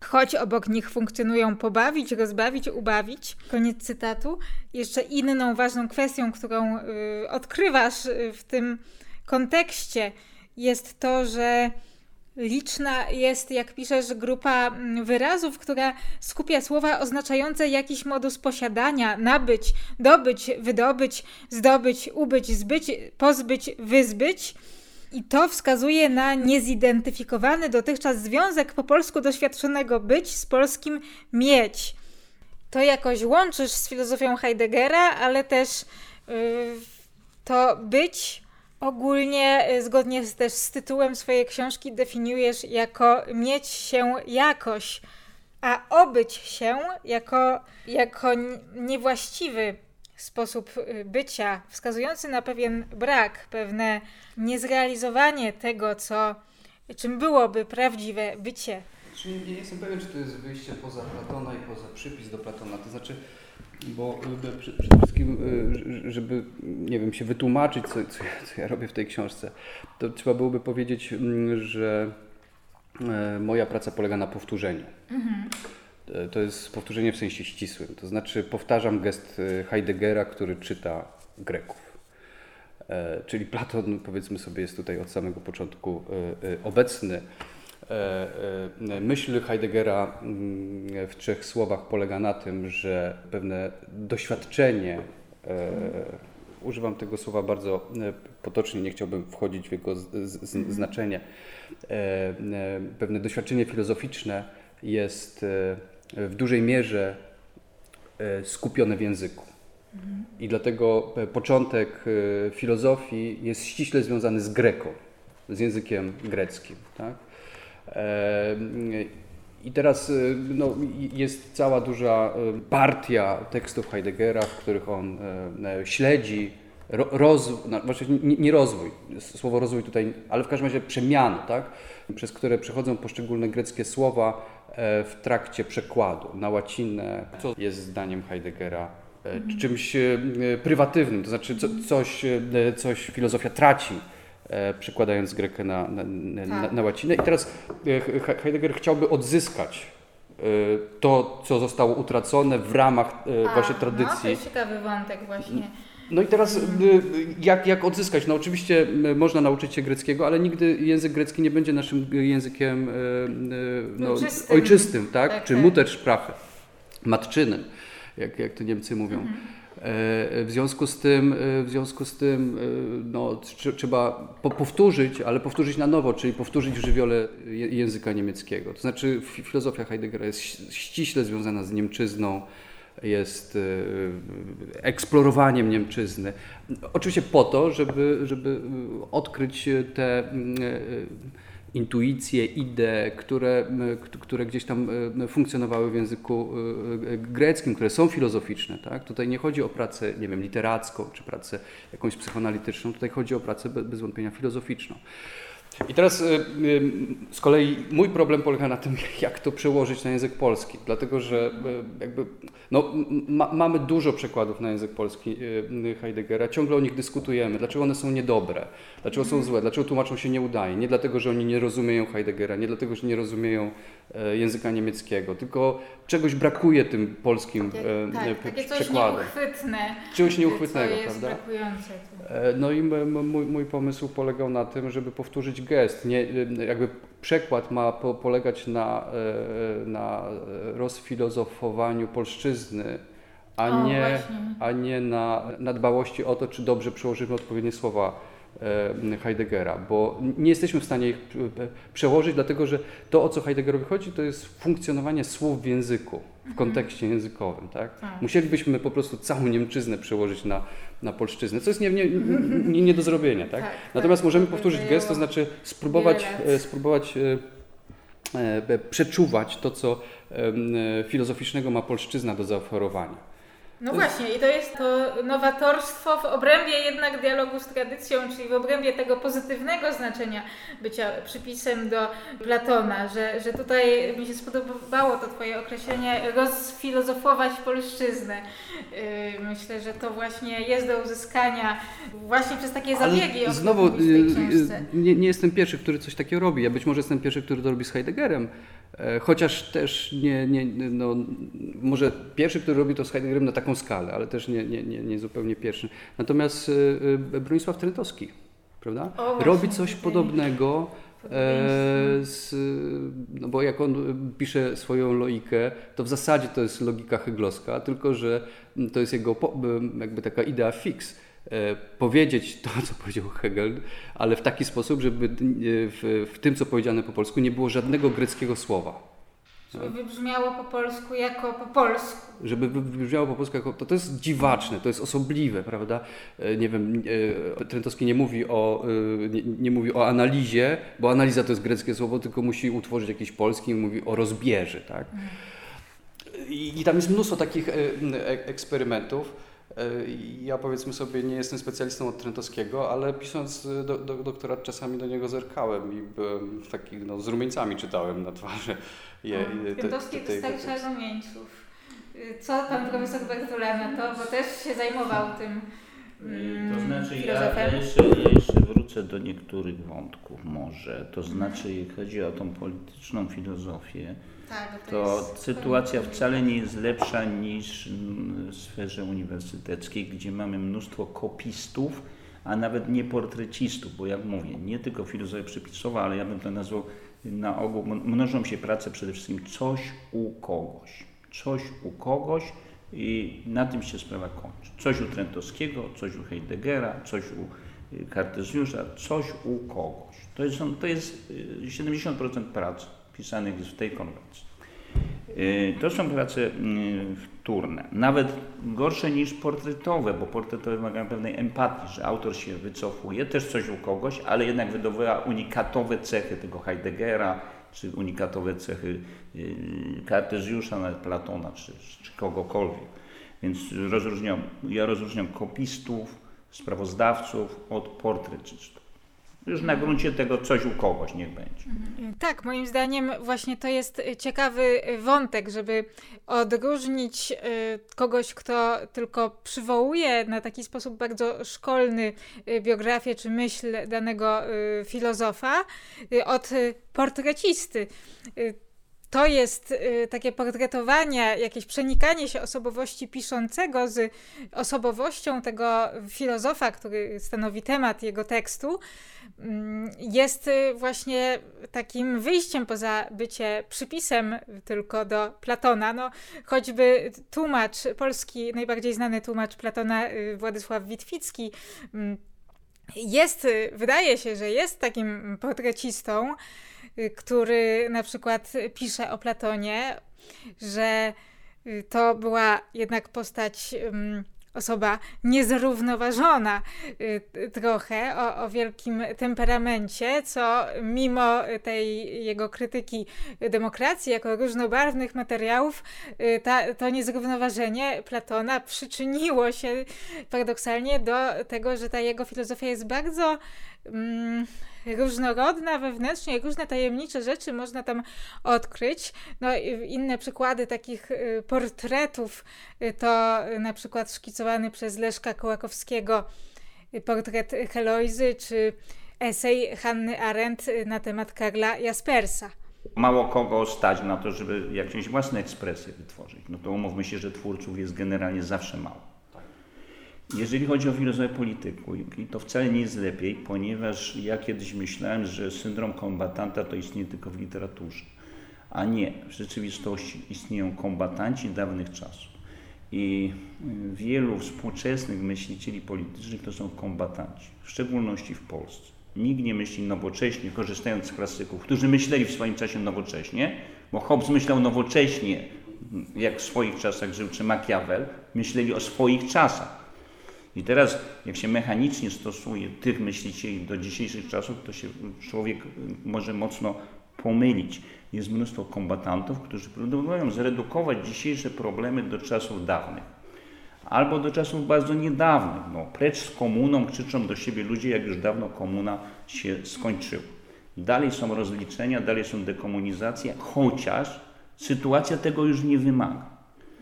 Choć obok nich funkcjonują pobawić, rozbawić, ubawić. Koniec cytatu. Jeszcze inną ważną kwestią, którą y, odkrywasz y, w tym kontekście, jest to, że Liczna jest, jak piszesz, grupa mm, wyrazów, która skupia słowa oznaczające jakiś modus posiadania, nabyć, dobyć, wydobyć, zdobyć, ubyć, zbyć, pozbyć, wyzbyć. I to wskazuje na niezidentyfikowany dotychczas związek po polsku doświadczonego być z polskim mieć. To jakoś łączysz z filozofią Heideggera, ale też yy, to być Ogólnie, y, zgodnie z, też z tytułem swojej książki, definiujesz jako mieć się jakoś, a obyć się jako, jako niewłaściwy sposób y, bycia, wskazujący na pewien brak, pewne niezrealizowanie tego, co, czym byłoby prawdziwe bycie. Czyli nie jestem pewien, czy to jest wyjście poza Platona i poza przypis do Platona. To znaczy, bo przede wszystkim, y, żeby nie wiem, się wytłumaczyć, co, co, ja, co ja robię w tej książce, to trzeba byłoby powiedzieć, mm, że e, moja praca polega na powtórzeniu. Mhm. E, to jest powtórzenie w sensie ścisłym. To znaczy powtarzam gest e, Heideggera, który czyta Greków. Czyli Platon, powiedzmy sobie, jest tutaj od samego początku obecny. E, e, myśl Heideggera mm, w trzech słowach polega na tym, że pewne doświadczenie, e, używam tego słowa bardzo potocznie, nie chciałbym wchodzić w jego mhm. znaczenie, pewne doświadczenie filozoficzne jest w dużej mierze skupione w języku. Mhm. I dlatego początek filozofii jest ściśle związany z greką, z językiem greckim. Tak? I teraz y, no, jest cała duża y, partia tekstów Heideggera, w których on e, śledzi rozwój, no, znaczy nie, nie, rozwój, słowo rozwój tutaj, ale w każdym razie przemiany, tak, przez które przechodzą poszczególne greckie słowa e, w trakcie przekładu na łacinę, co jest zdaniem Heideggera e, czymś prywatywnym, to znaczy coś, coś filozofia traci przekładając grekę na, na, na, tak. na łacinę. I teraz e, Heidegger chciałby odzyskać e, to, co zostało utracone w ramach A, właśnie tradycji. No, to jest ciekawy wątek właśnie. No i teraz jak, jak odzyskać? No oczywiście można nauczyć się greckiego, ale nigdy język grecki nie będzie naszym językiem no, ojczystym, ojczystym tak? tak? Czy tak. Muttersprache, matczynym, jak, jak to Niemcy mówią. Mhm. E, w związku z tym, e, w związku z tym e, no, trzeba powtórzyć, ale powtórzyć na nowo, czyli powtórzyć w żywiole języka niemieckiego. To znaczy filozofia Heideggera jest ściśle związana z Niemczyzną, jest eksplorowaniem Niemczyzny. Oczywiście po to, żeby, żeby odkryć te intuicje, idee, które, które gdzieś tam funkcjonowały w języku e, e, greckim, które są filozoficzne. Tak? Tutaj nie chodzi o pracę, nie wiem, literacką czy pracę jakąś psychoanalityczną, tutaj chodzi o pracę bez wątpienia filozoficzną. I teraz y, y, z kolei mój problem polega na tym, jak to przełożyć na język polski, dlatego że y, jakby, no, ma, mamy dużo przekładów na język polski Heideggera, ciągle o nich dyskutujemy, dlaczego one są niedobre, dlaczego są złe, dlaczego tłumaczą się nie udaje, nie dlatego, że oni nie rozumieją Heideggera, nie dlatego, że nie rozumieją e, języka niemieckiego, tylko czegoś brakuje tym polskim tak, tak, takie coś nieuchwytne. Czegoś nieuchwytnego, prawda? E, no i mój, mój pomysł polegał na tym, żeby powtórzyć gest. Nie, jakby przekład ma po, polegać na, e, na rozfilozofowaniu polszczyzny, a, o, nie, a nie na, na dbałości o to, czy dobrze przełożymy odpowiednie słowa Heideggera, bo nie jesteśmy w stanie ich przełożyć, dlatego że to, o co Heideggerowi chodzi, to jest funkcjonowanie słów w języku, w mhm. kontekście językowym. Tak? tak? Musielibyśmy po prostu całą Niemczyznę przełożyć na, na polszczyznę, co jest nie, nie, nie, nie do zrobienia. Tak? tak Natomiast tak, możemy powtórzyć gest, to znaczy spróbować, e, spróbować e, przeczuwać to, co filozoficznego ma polszczyzna do zaoferowania. No właśnie, i to jest to nowatorstwo w obrębie jednak dialogu z tradycją, czyli w obrębie tego pozytywnego znaczenia bycia przypisem do Platona, że, że tutaj mi się spodobało to Twoje określenie rozfilozofować polszczyznę. Yy, myślę, że to właśnie jest do uzyskania właśnie przez takie zabiegi. Ale znowu, y, y, nie, nie jestem pierwszy, który coś takiego robi. Ja być może jestem pierwszy, który to robi z Heideggerem. E, chociaż też nie, nie no, może pierwszy, który robi to z Heideggerem na taką skalę, ale też nie, nie, nie, nie zupełnie pierwszy. Natomiast y, y, Bronisław Trentowski, prawda? O, robi coś podobnego. E, z, no bo jak on pisze swoją logikę, to w zasadzie to jest logika heglowska, tylko że to jest jego jakby taka idea fix E, powiedzieć to, co powiedział Hegel, ale w taki sposób, żeby e, w, w tym, co powiedziane po polsku, nie było żadnego greckiego słowa. Żeby wybrzmiało po polsku jako po polsku. Żeby wybrzmiało po polsku jako. To, to jest dziwaczne, to jest osobliwe, prawda? E, nie wiem, Trentowski nie mówi, o, nie, nie, mówi o analizie, bo analiza to jest greckie słowo, tylko musi utworzyć jakiś polski i mówi o rozbieży, tak? Mhm. I, I tam jest mnóstwo takich eksperymentów. E, ja powiedzmy sobie nie jestem specjalistą od Trentowskiego, ale pisząc e, do, do, doktorat czasami do niego zerkałem i byłem takich, no, z rumieńcami czytałem na twarzy. Je, Trentowski dostarcza rumieńców. Y, co pan profesor Bertula na to, bo też się zajmował tym mm, To znaczy ja, ja, jeszcze, ja jeszcze wrócę do niektórych wątków może. To znaczy jeśli chodzi o tą polityczną filozofię, tak, to, to sytuacja wcale nie jest lepsza niż w sferze uniwersyteckiej, gdzie mamy mnóstwo kopistów, a nawet nie portrecistów, bo jak mówię, nie tylko filozofia przepisowa, ale ja bym to nazwał na ogół, mnożą się prace przede wszystkim coś u kogoś. Coś u kogoś i na tym się sprawa kończy. Coś u Trentowskiego, coś u Heideggera, coś u y, Kartezjusza, coś u kogoś. To jest, to jest 70% y, prac wpisanych jest w tej konwencji. Y, to są prace y, wtórne, nawet gorsze niż portretowe, bo portretowe wymagają pewnej empatii, że autor się wycofuje, też coś u kogoś, ale jednak wydobywa unikatowe cechy tego Heideggera, czy unikatowe cechy y, Kartezjusza, nawet Platona, czy, czy kogokolwiek. Więc rozróżniam, ja rozróżniam kopistów, sprawozdawców od portrecystów. Już na gruncie tego coś u kogoś niech będzie. Tak, moim zdaniem właśnie to jest ciekawy wątek, żeby odróżnić y, kogoś, kto tylko przywołuje na taki sposób bardzo szkolny y, biografię czy myśl danego y, filozofa od portrecisty to jest y, takie portretowanie, jakieś przenikanie się osobowości piszącego z osobowością tego filozofa, który stanowi temat jego tekstu, mm, jest y, właśnie takim wyjściem poza bycie przypisem tylko do Platona. No, choćby tłumacz, polski najbardziej znany tłumacz Platona, y, Władysław Witwicki, mm, jest, wydaje się, że jest takim portrecistą, który na przykład pisze o Platonie, że y, to była jednak postać osoba niezrównoważona y, trochę, o, o, wielkim temperamencie, co mimo tej jego krytyki demokracji jako różnobarwnych materiałów, ta, to niezrównoważenie Platona przyczyniło się paradoksalnie do tego, że ta jego filozofia jest bardzo mm, różnorodna wewnętrznie, różne tajemnicze rzeczy można tam odkryć. No, inne przykłady takich y, portretów y, to na przykład szkicowany przez Leszka Kołakowskiego y, portret Heloizy, czy esej Hanny Arendt na temat Karla Jaspersa. Mało kogo stać na to, żeby jakieś własne ekspresje wytworzyć. No to umówmy się, że twórców jest generalnie zawsze mało. Jeżeli chodzi o filozofię polityku, to wcale nie jest lepiej, ponieważ ja kiedyś myślałem, że syndrom kombatanta to istnieje tylko w literaturze. A nie, w rzeczywistości istnieją kombatanci dawnych czasów. I y, wielu współczesnych myślicieli politycznych to są kombatanci, w szczególności w Polsce. Nikt nie myśli nowocześnie, korzystając z klasyków, którzy myśleli w swoim czasie nowocześnie, bo Hobbes myślał nowocześnie, jak w swoich czasach żył, czy Machiavel, myśleli o swoich czasach. I teraz, jak się mechanicznie stosuje tych myślicieli do dzisiejszych czasów, to się człowiek może mocno pomylić. Jest mnóstwo kombatantów, którzy próbują zredukować dzisiejsze problemy do czasów dawnych. albo do czasów bardzo niedawnych. No, precz z komuną krzyczą do siebie ludzie, jak już dawno komuna się skończyła. Dalej są rozliczenia, dalej są dekomunizacje, chociaż sytuacja tego już nie wymaga.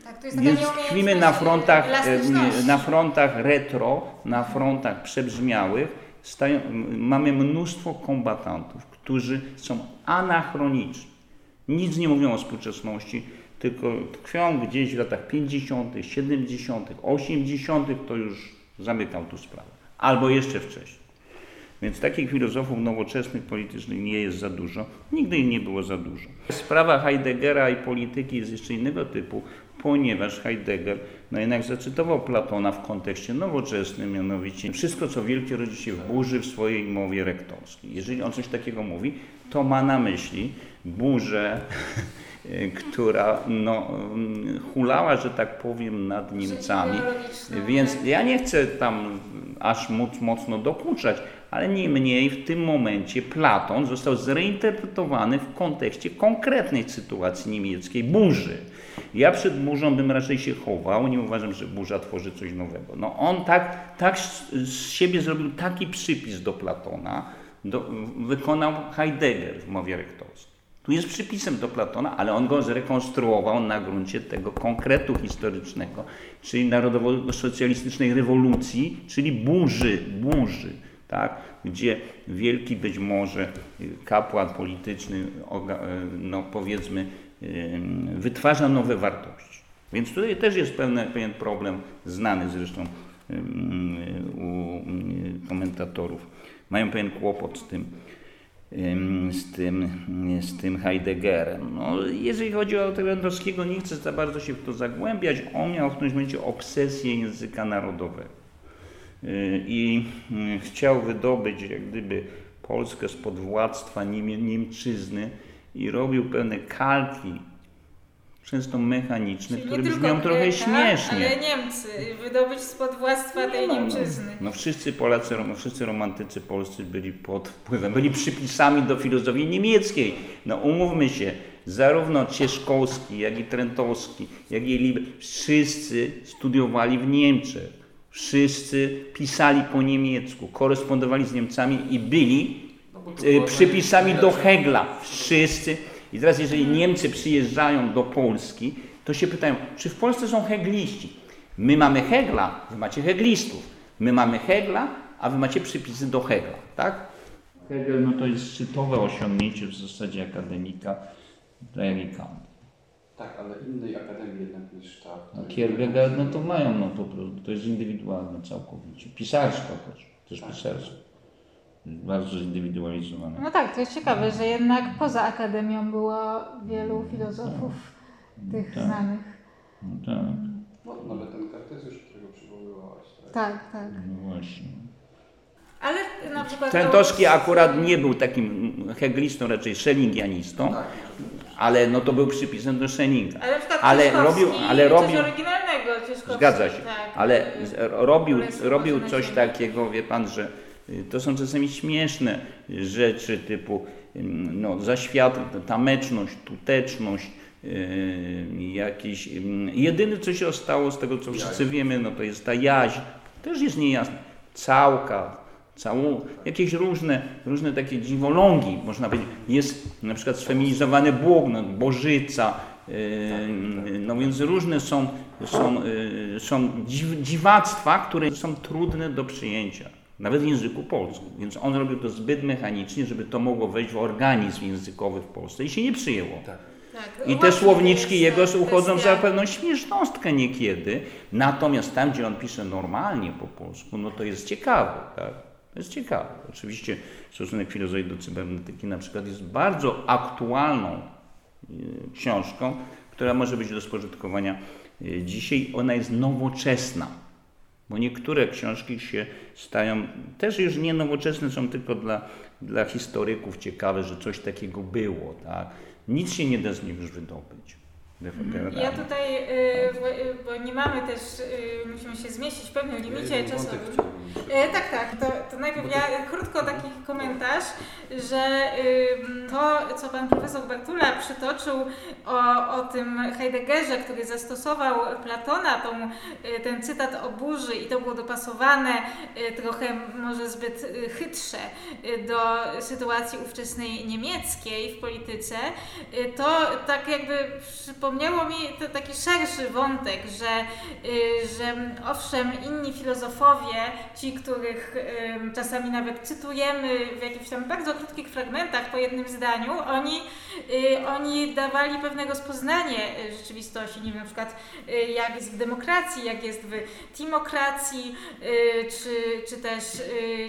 Tak, Więc tkwimy na frontach, e, na frontach retro, na frontach przebrzmiałych. Stają, mamy mnóstwo kombatantów, którzy są anachroniczni. Nic nie mówią o współczesności, tylko tkwią gdzieś w latach 50., 70., 80., to już zamykam tu sprawę. Albo jeszcze wcześniej. Więc takich filozofów nowoczesnych, politycznych nie jest za dużo. Nigdy ich nie było za dużo. Sprawa Heideggera i polityki jest jeszcze innego typu, ponieważ Heidegger no jednak zacytował Platona w kontekście nowoczesnym, mianowicie wszystko, co wielkie rodzi się w burzy w swojej mowie rektorskiej. Jeżeli on coś takiego mówi, to ma na myśli burzę, która no, hulała, że tak powiem, nad Niemcami. Więc ja nie chcę tam aż móc mocno dokuczać, ale niemniej w tym momencie Platon został zreinterpretowany w kontekście konkretnej sytuacji niemieckiej burzy. Ja przed burzą bym raczej się chował, nie uważam, że burza tworzy coś nowego. No on tak, tak z siebie zrobił taki przypis do Platona, do, wykonał Heidegger w mowie rektorskiej. Tu jest przypisem do Platona, ale on go zrekonstruował na gruncie tego konkretu historycznego, czyli narodowo-socjalistycznej rewolucji, czyli burzy, burzy, tak? gdzie wielki być może kapłan polityczny, no powiedzmy, wytwarza nowe wartości. Więc tutaj też jest pewne, pewien problem, znany zresztą u komentatorów. Mają pewien kłopot z tym, z tym, z tym Heideggerem. No, jeżeli chodzi o Lewandowskiego, nie chcę za bardzo się w to zagłębiać. On miał w którymś momencie obsesję języka narodowego y, i chciał wydobyć jak gdyby Polskę spod władztwa Niemczyzny i robił pewne kalki często mechaniczne, Czyli które brzmią trochę śmiesznie. Ale Niemcy, wydobyć spod władztwa tej no, no, Niemczyzny. No wszyscy Polacy, wszyscy romantycy polscy byli pod wpływem, byli przypisami do filozofii niemieckiej. No umówmy się, zarówno Cieszkowski, jak i Trentowski, jak i Liber, wszyscy studiowali w Niemczech. Wszyscy pisali po niemiecku, korespondowali z Niemcami i byli no, przypisami do Hegla. Wszyscy i teraz, jeżeli Niemcy przyjeżdżają do Polski, to się pytają, czy w Polsce są hegliści? My mamy Hegla, wy macie heglistów. My mamy Hegla, a wy macie przypisy do Hegla, tak? Hegel no to jest szczytowe osiągnięcie w zasadzie akademika, tak Kant. Tak, ale innej akademii jednak niż ta. No, Kierkegaard, no to mają, no po prostu, to jest indywidualne całkowicie. Pisarstwo też, też tak. pisarstwo bardzo zindywidualizowane. No tak, to jest ciekawe, że jednak poza akademią było wielu filozofów no, tych tak. znanych. No tak. No, nawet ten Kartezjusz, którego przywoływałaś. Tak, tak. tak. No właśnie. Ale na przykład... Trentowski akurat nie był takim heglistą, raczej szelingianistą, tak. ale no to był przypisem do Szeninga. Ale, ale robił, ale robił coś oryginalnego. Zgadza się, tak. ale robił, robił coś takiego, wie pan, że to są czasami śmieszne rzeczy typu no, zaświat, tameczność, tuteczność, yy, jakiś, yy, jedyne co się stało z tego co wszyscy wiemy, no to jest ta jaźń, też jest niejasne, całka, całą, jakieś różne, różne takie dziwolągi, można powiedzieć, jest na przykład sfeminizowany Bóg, no, Bożyca, yy, no więc różne są, są, yy, są dziw, dziwactwa, które są trudne do przyjęcia nawet w języku polskim. Więc on robił to zbyt mechanicznie, żeby to mogło wejść w organizm językowy w Polsce i się nie przyjęło. Tak. Tak, I te słowniczki jego uchodzą za pewną śmiesznostkę niekiedy. Natomiast tam, gdzie on pisze normalnie po polsku, no to jest ciekawe. Tak? To jest ciekawe. Oczywiście stosunek filozofii do cybernetyki na przykład jest bardzo aktualną y, książką, która może być do spożytkowania y, dzisiaj. Ona jest nowoczesna. Bo niektóre książki się stają też już nie nowoczesne, są tylko dla, dla historyków ciekawe, że coś takiego było. Tak? Nic się nie da z nich już wydobyć. Ja tutaj, yy, bo nie mamy też, yy, musimy się zmieścić w pewnym limicie ja czasowym. Yy, tak, tak, to, to najpierw ja krótko taki komentarz, że to, co pan profesor Bartula przytoczył o, o tym Heideggerze, który zastosował Platona, tą, ten cytat o burzy i to było dopasowane trochę może zbyt chytrze do sytuacji ówczesnej niemieckiej w polityce, to tak jakby przypomniało mi taki szerszy wątek, że, że owszem, inni filozofowie, ci, których czasami nawet cytujemy w jakichś tam bardzo krótkich fragmentach po jednym zdaniu, oni, y, oni dawali pewne rozpoznanie y, rzeczywistości. Nie wiem, na przykład y, jak jest w demokracji, jak jest w timokracji, czy, czy też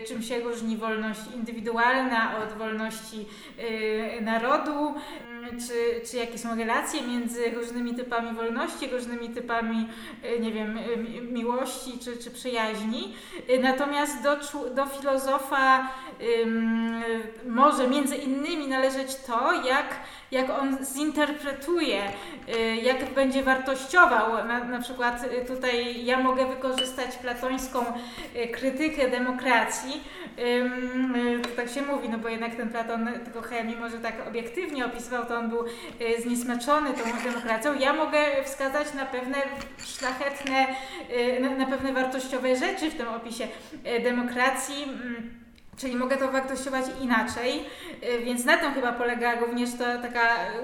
czym się różni wolność indywidualna od wolności narodu czy, czy jakie są relacje między różnymi typami wolności, różnymi typami, e, nie wiem, e, miłości czy, czy przyjaźni. E, natomiast do, do filozofa może między innymi należeć to, jak, jak on zinterpretuje, jak będzie wartościował. Na, na przykład tutaj ja mogę wykorzystać platońską krytykę demokracji. Tak się mówi, no bo jednak ten Platon trochę, mimo że tak obiektywnie opisywał to on był e, zniesmaczony tą demokracją, ja mogę wskazać na pewne szlachetne, e, na, pewne wartościowe rzeczy w tym opisie demokracji. Czyli mogę to wartościować inaczej, więc na tym chyba polega również to taka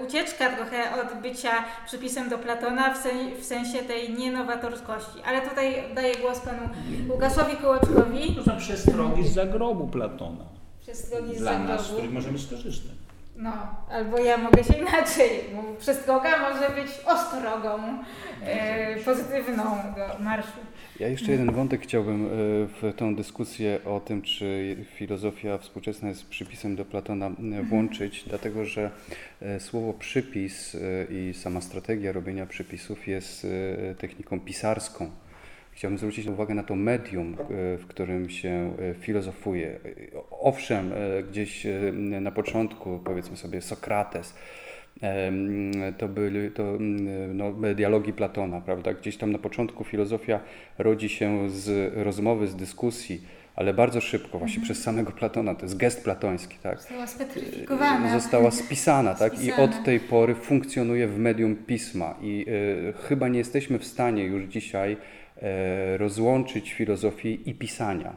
ucieczka trochę od bycia przypisem do Platona w, sen, w sensie tej nienowatorskości. Ale tutaj daję głos panu Łukaszowi Kołoczkowi. To są przestrogi z zagrobu Platona. Przestrogi z Dla zagrobu. nas, z których możemy skorzystać. No, albo ja mogę się inaczej. Przestroga może być ostrogą e, pozytywną do marszu. Ja jeszcze jeden wątek chciałbym e, w tą dyskusję o tym, czy filozofia współczesna jest przypisem do Platona mhm. włączyć, dlatego że e, słowo przypis i sama strategia robienia przypisów jest techniką pisarską. Chciałbym zwrócić uwagę na to medium, e, w którym się e, filozofuje. Owszem, e, gdzieś na początku, powiedzmy sobie, Sokrates, to były to, no, dialogi Platona, prawda? Gdzieś tam na początku filozofia rodzi się z rozmowy, z dyskusji, ale bardzo szybko, właśnie mhm. przez samego Platona, to jest gest platoński, tak? Została spetryfikowana. Została spisana, tak? Spisana. I od tej pory funkcjonuje w medium pisma i y, chyba nie jesteśmy w stanie już dzisiaj E, rozłączyć filozofii i pisania.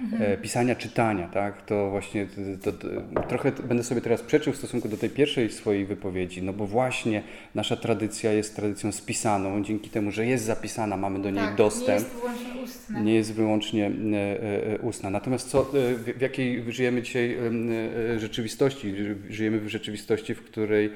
Mhm. E, pisania, czytania, tak? To właśnie to, to, trochę będę sobie teraz przeczył w stosunku do tej pierwszej swojej wypowiedzi, no bo właśnie nasza tradycja jest tradycją spisaną, dzięki temu, że jest zapisana, mamy do niej tak, dostęp. Nie jest wyłącznie ustna. Nie jest wyłącznie e, ustna. Natomiast co, w jakiej żyjemy dzisiaj rzeczywistości? Żyjemy w rzeczywistości, w której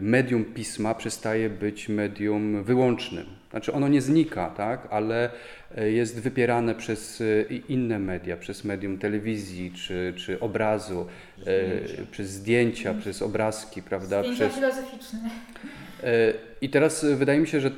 medium pisma przestaje być medium wyłącznym znaczy ono nie znika, tak, ale e, jest wypierane przez e, inne media, przez medium telewizji czy, czy obrazu, zdjęcia. E, przez zdjęcia, przez obrazki, prawda? Zdjęcia przez, filozoficzne. I teraz wydaje mi się, że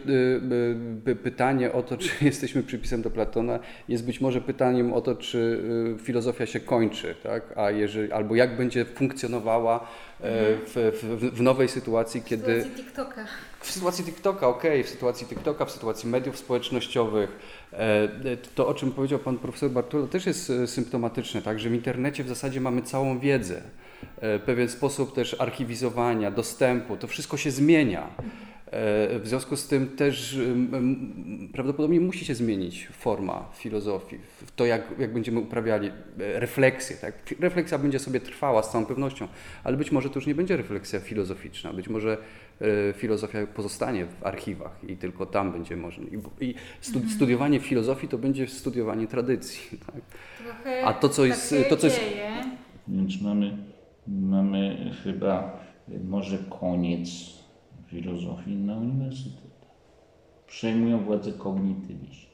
pytanie o to, czy jesteśmy przypisem do Platona, jest być może pytaniem o to, czy filozofia się kończy, tak? A jeżeli, albo jak będzie funkcjonowała w, w, w nowej sytuacji, kiedy. W sytuacji TikToka. W sytuacji TikToka, ok, w sytuacji TikToka, w sytuacji mediów społecznościowych, e, to o czym powiedział pan profesor Bartolo też jest e, symptomatyczne, tak, że w internecie w zasadzie mamy całą wiedzę, e, pewien sposób też archiwizowania, dostępu, to wszystko się zmienia. E, w związku z tym też prawdopodobnie musi się zmienić forma filozofii, to jak, jak będziemy uprawiali e, refleksję. Tak? Refleksja będzie sobie trwała z całą pewnością, ale być może to już nie będzie refleksja filozoficzna, być może e, filozofia pozostanie w archiwach i tylko tam będzie można. I mhm. studiowanie filozofii to będzie studiowanie tradycji. Tak? A to, co jest. To, co jest... Więc mamy, mamy chyba może koniec filozofii na uniwersytetach. Przejmują władzę kognitywiści.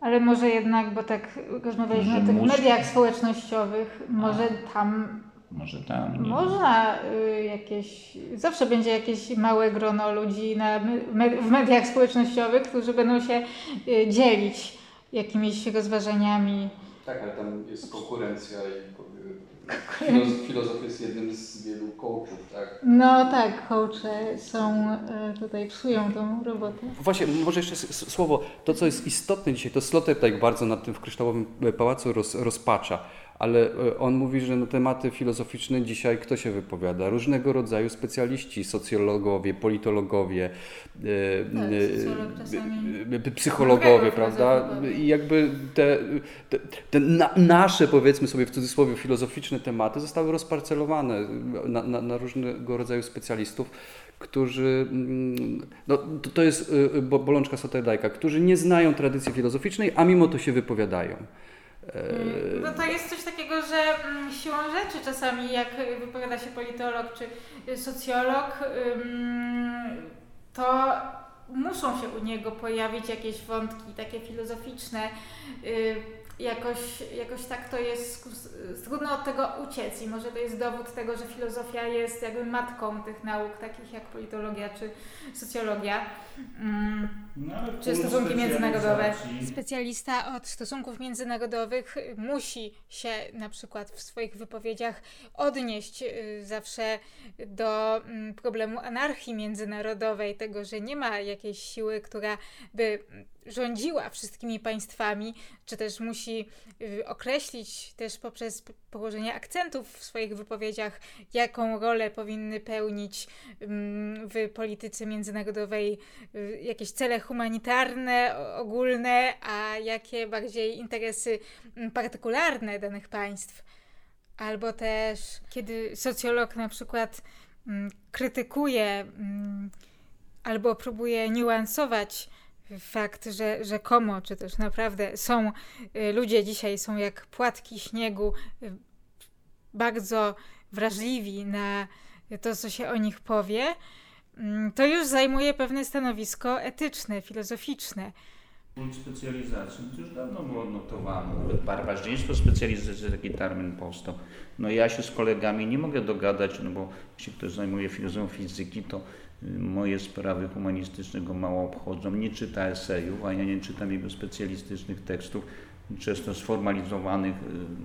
Ale może jednak, bo tak rozmawialiśmy o tych musi... mediach społecznościowych, może A, tam. Może tam. Nie można y, jakieś. Zawsze będzie jakieś małe grono ludzi na, w mediach społecznościowych, którzy będą się y, dzielić jakimiś rozważaniami. Tak, ale tam jest konkurencja i Filozof jest jednym z wielu coachów, tak? No tak, coache są, e, tutaj psują tą robotę. Właśnie, może jeszcze słowo, to co jest istotne dzisiaj, to Sloterdijk bardzo nad tym w Kryształowym Pałacu roz, rozpacza ale e, on mówi, że na tematy filozoficzne dzisiaj kto się wypowiada? Różnego rodzaju specjaliści, socjologowie, politologowie, tak, e, psychologowie, prawda? I jakby te, te, te na, nasze, powiedzmy sobie w cudzysłowie, filozoficzne tematy zostały rozparcelowane na, na, na różnego rodzaju specjalistów którzy, mm, no to, to jest bolączka Sloterdijka, którzy nie znają tradycji filozoficznej, a mimo to się wypowiadają. Mm, no to jest coś takiego, że mm, siłą rzeczy czasami jak wypowiada się politolog czy socjolog, to muszą się u niego pojawić jakieś wątki takie filozoficzne. Y, jakoś, jakoś tak to jest trudno od tego uciec i może to jest dowód tego, że filozofia jest jakby matką tych nauk, takich jak politologia czy socjologia, mm, no, czy stosunki międzynarodowe. Specjalista od stosunków międzynarodowych musi się na przykład w swoich wypowiedziach odnieść y, zawsze do mm, problemu anarchii międzynarodowej, tego, że nie ma jakiejś siły, która by rządziła wszystkimi państwami, czy też musi y, określić też poprzez położenie akcentów w swoich wypowiedziach, jaką rolę powinny pełnić mm, w polityce międzynarodowej jakieś cele humanitarne, ogólne, a jakie bardziej interesy mm, partykularne danych państw. Albo też, kiedy socjolog na przykład mm, krytykuje albo próbuje niuansować fakt, że rzekomo, czy też naprawdę są y, ludzie dzisiaj są jak płatki śniegu, y, bardzo wrażliwi na to, co się o nich powie, mm, to już zajmuje pewne stanowisko etyczne, filozoficzne. Kult specjalizacji to już dawno było odnotowane. Nawet barbarzyństwo specjalizacji, taki termin powstał. No ja się z kolegami nie mogę dogadać, no bo jeśli ktoś zajmuje filozofią fizyki, to moje sprawy humanistyczne go mało obchodzą, nie czyta esejów, a ja nie czytam jego specjalistycznych tekstów, często sformalizowanych,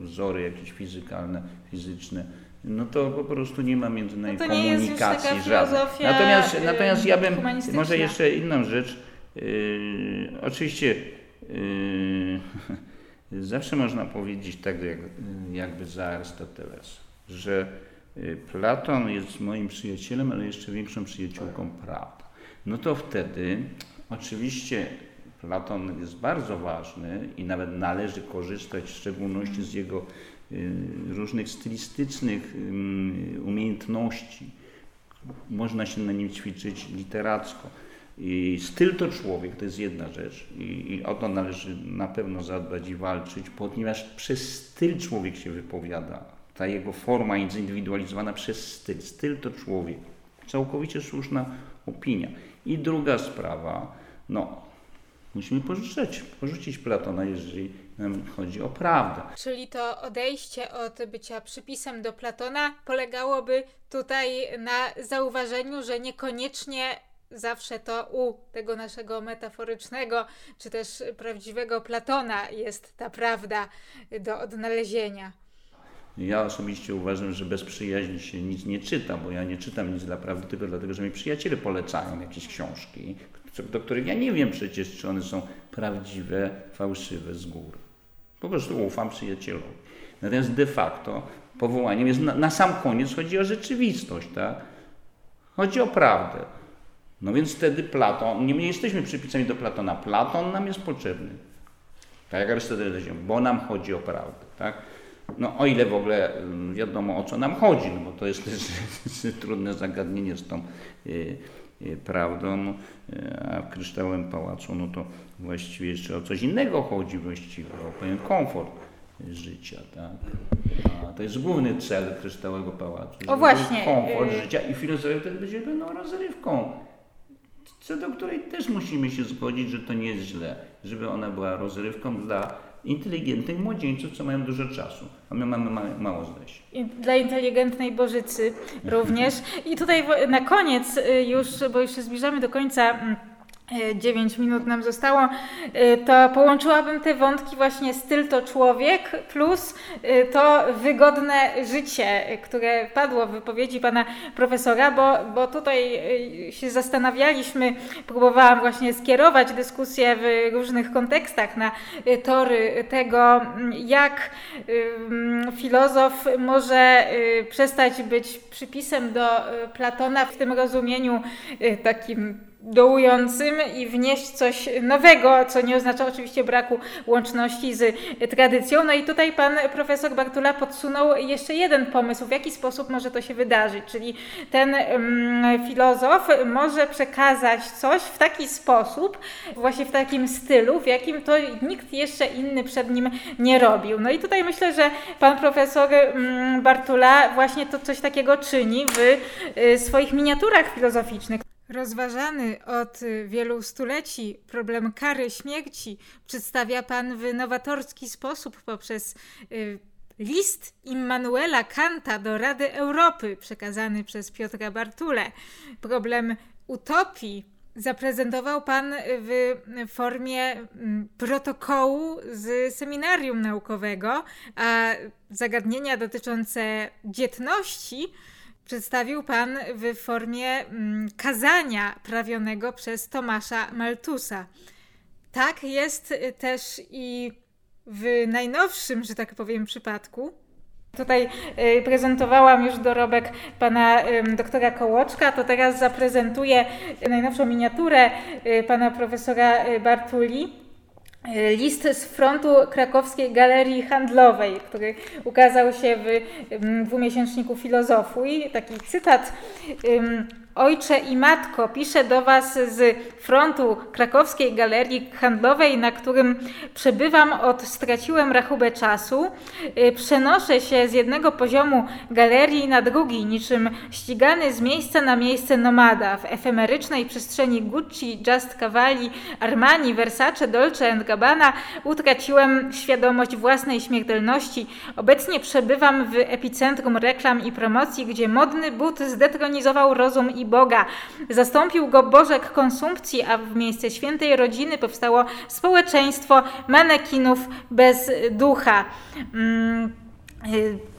y, wzory jakieś fizykalne, fizyczne. No to po prostu nie ma między nami no komunikacji żadnej. Natomiast, yy, natomiast ja bym może jeszcze inną rzecz. Yy, oczywiście yy, zawsze można powiedzieć tak jak, jakby za Arystotelesa, że Y, Platon jest moim przyjacielem, ale jeszcze większą przyjaciółką prawda. No to wtedy oczywiście Platon jest bardzo ważny i nawet należy korzystać w szczególności z jego różnych stylistycznych umiejętności. Można się na nim ćwiczyć literacko. I styl to człowiek, to jest jedna rzecz i, i o to należy na pewno zadbać i walczyć, ponieważ przez styl człowiek się wypowiada, ta jego forma jest zindywidualizowana przez styl. Styl to człowiek. Całkowicie słuszna opinia. I druga sprawa, no, musimy porzucić, porzucić Platona, jeżeli chodzi o prawdę. Czyli to odejście od bycia przypisem do Platona polegałoby tutaj na zauważeniu, że niekoniecznie zawsze to u tego naszego metaforycznego, czy też prawdziwego Platona jest ta prawda do odnalezienia. Ja osobiście uważam, że bez przyjaźni się nic nie czyta, bo ja nie czytam nic dla prawdy, tylko dlatego, że mi przyjaciele polecają jakieś książki, do których ja nie wiem przecież, czy one są prawdziwe, fałszywe z góry. Po prostu ufam przyjacielowi. Natomiast de facto powołaniem jest na, na sam koniec chodzi o rzeczywistość, tak? Chodzi o prawdę. No więc wtedy Platon, nie my jesteśmy przypisani do Platona, Platon nam jest potrzebny. Tak jak Arystoteles, bo nam chodzi o prawdę, tak? No o ile w ogóle mm, wiadomo o co nam chodzi, no bo to jest też trudne zagadnienie z tą y, prawdą, y, a w Kryształowym Pałacu no to właściwie jeszcze o coś innego chodzi właściwie, o pewien komfort życia, tak? A to jest główny cel Kryształowego Pałacu. O właśnie. Komfort życia i filozofia wtedy będzie pewną rozrywką, co do której też musimy się zgodzić, że to nie jest źle, żeby ona była rozrywką dla inteligentnych młodzieńców, co mają dużo czasu, a my mamy ma mało zdań. I dla inteligentnej Bożycy również. I tutaj na koniec y, już, bo już się zbliżamy do końca mm, 9 minut nam zostało, y, to połączyłabym te wątki właśnie styl to człowiek plus y, to wygodne życie, które padło w wypowiedzi pana profesora, bo, bo tutaj się zastanawialiśmy, próbowałam właśnie skierować dyskusję w różnych kontekstach na tory tego, jak filozof może przestać być przypisem do Platona w tym rozumieniu takim dołującym i wnieść coś nowego, co nie oznacza oczywiście braku łączności z tradycją. No i tutaj pan profesor Bartula podsunął jeszcze jeden pomysł, w jaki sposób może to się wydarzyć, czyli ten um, filozof może przekazać coś w taki sposób, właśnie w takim stylu, w jakim to nikt jeszcze inny przed nim nie robił. No i tutaj myślę, że pan profesor um, Bartula właśnie to coś takiego czyni w y, swoich miniaturach filozoficznych. Rozważany od wielu stuleci problem kary śmierci przedstawia Pan w nowatorski sposób poprzez y, list Immanuela Kanta do Rady Europy przekazany przez Piotra Bartule. Problem utopii zaprezentował Pan w formie mm, protokołu z seminarium naukowego, a zagadnienia dotyczące dzietności przedstawił Pan w formie mm, kazania prawionego przez Tomasza Maltusa. Tak jest też i w najnowszym, że tak powiem, przypadku. Tutaj y, prezentowałam już dorobek pana doktora Kołoczka, to teraz zaprezentuję najnowszą miniaturę y, pana profesora y, Bartuli. List z frontu krakowskiej galerii handlowej, który ukazał się w dwumiesięczniku filozofu i taki cytat Ojcze i matko, piszę do Was z frontu krakowskiej galerii handlowej, na którym przebywam od straciłem rachubę czasu. Y, przenoszę się z jednego poziomu galerii na drugi, niczym ścigany z miejsca na miejsce nomada. W efemerycznej przestrzeni Gucci, Just Cavalli, Armani, Versace, Dolce Gabbana utraciłem świadomość własnej śmiertelności. Obecnie przebywam w epicentrum reklam i promocji, gdzie modny but zdetronizował rozum i Boga. Zastąpił go Bożek konsumpcji, a w miejsce świętej rodziny powstało społeczeństwo manekinów bez ducha. Mm,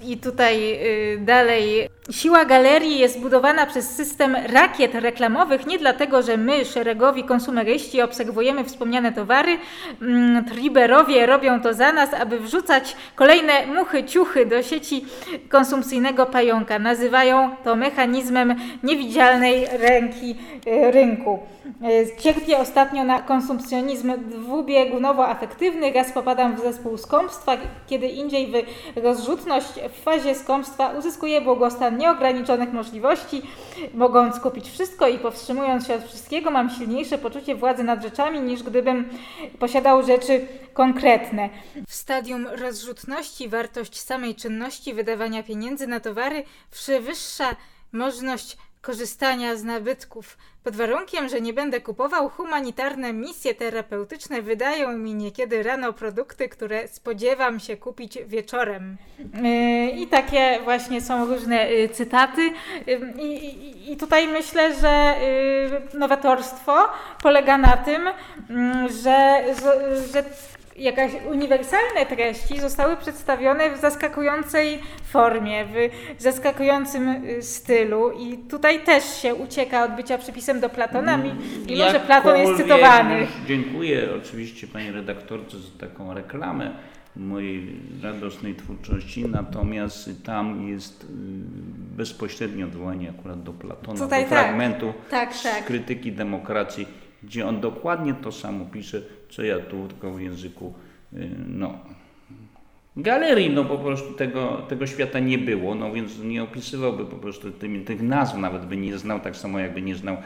I tutaj y, dalej. Siła galerii jest budowana przez system rakiet reklamowych nie dlatego, że my, szeregowi konsumeryści, obserwujemy wspomniane towary. Mm, triberowie robią to za nas, aby wrzucać kolejne muchy, ciuchy do sieci konsumpcyjnego pająka. Nazywają to mechanizmem niewidzialnej ręki y, rynku. Y, cierpię ostatnio na konsumpcjonizm dwubiegunowo-afektywny. Raz popadam w zespół skąpstwa, kiedy indziej w rozrzutność w fazie skąpstwa uzyskuje błogostan nieograniczonych możliwości, mogąc kupić wszystko i powstrzymując się od wszystkiego, mam silniejsze poczucie władzy nad rzeczami, niż gdybym posiadał rzeczy konkretne. W stadium rozrzutności wartość samej czynności wydawania pieniędzy na towary przewyższa możliwość korzystania z nabytków. Pod warunkiem, że nie będę kupował, humanitarne misje terapeutyczne wydają mi niekiedy rano produkty, które spodziewam się kupić wieczorem. Yy, I takie właśnie są różne yy, cytaty. I tutaj myślę, że nowatorstwo polega na tym, że, że jakaś uniwersalne treści zostały przedstawione w zaskakującej formie, w zaskakującym y, stylu i tutaj też się ucieka od bycia przypisem do Platona, mimo że Platon jest cytowany. Dziękuję oczywiście pani redaktorce za taką reklamę mojej radosnej twórczości, natomiast tam jest y, bezpośrednie odwołanie akurat do Platona, Tutaj do tak. fragmentu tak, tak. krytyki demokracji gdzie on dokładnie to samo pisze, co ja tu, tylko w języku, y, no, galerii, no po prostu tego, tego świata nie było, no więc nie opisywałby po prostu tych nazw, nawet by nie znał, tak samo jakby nie znał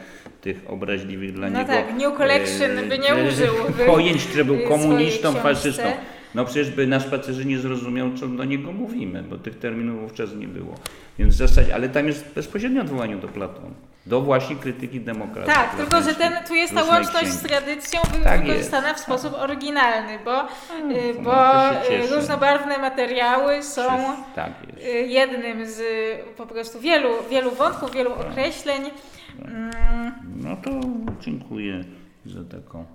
tych obraźliwych dla no niego. No tak, New Collection by nie e, użył. Pojęć, które był komunistą, faszystą. No przecież by na spacerze nie zrozumiał, co do niego mówimy, bo tych terminów wówczas nie było. Więc w zasadzie, ale tam jest bezpośrednie odwołanie do Platona do właśnie krytyki demokracji. Tak, tylko że ten, tu jest ta łączność z tradycją tak wykorzystana w sposób oryginalny, bo, hmm, y, bo y, różnobarwne materiały są tak y, jednym z po prostu wielu, wielu wątków, wielu tak. określeń. Tak. No to dziękuję za taką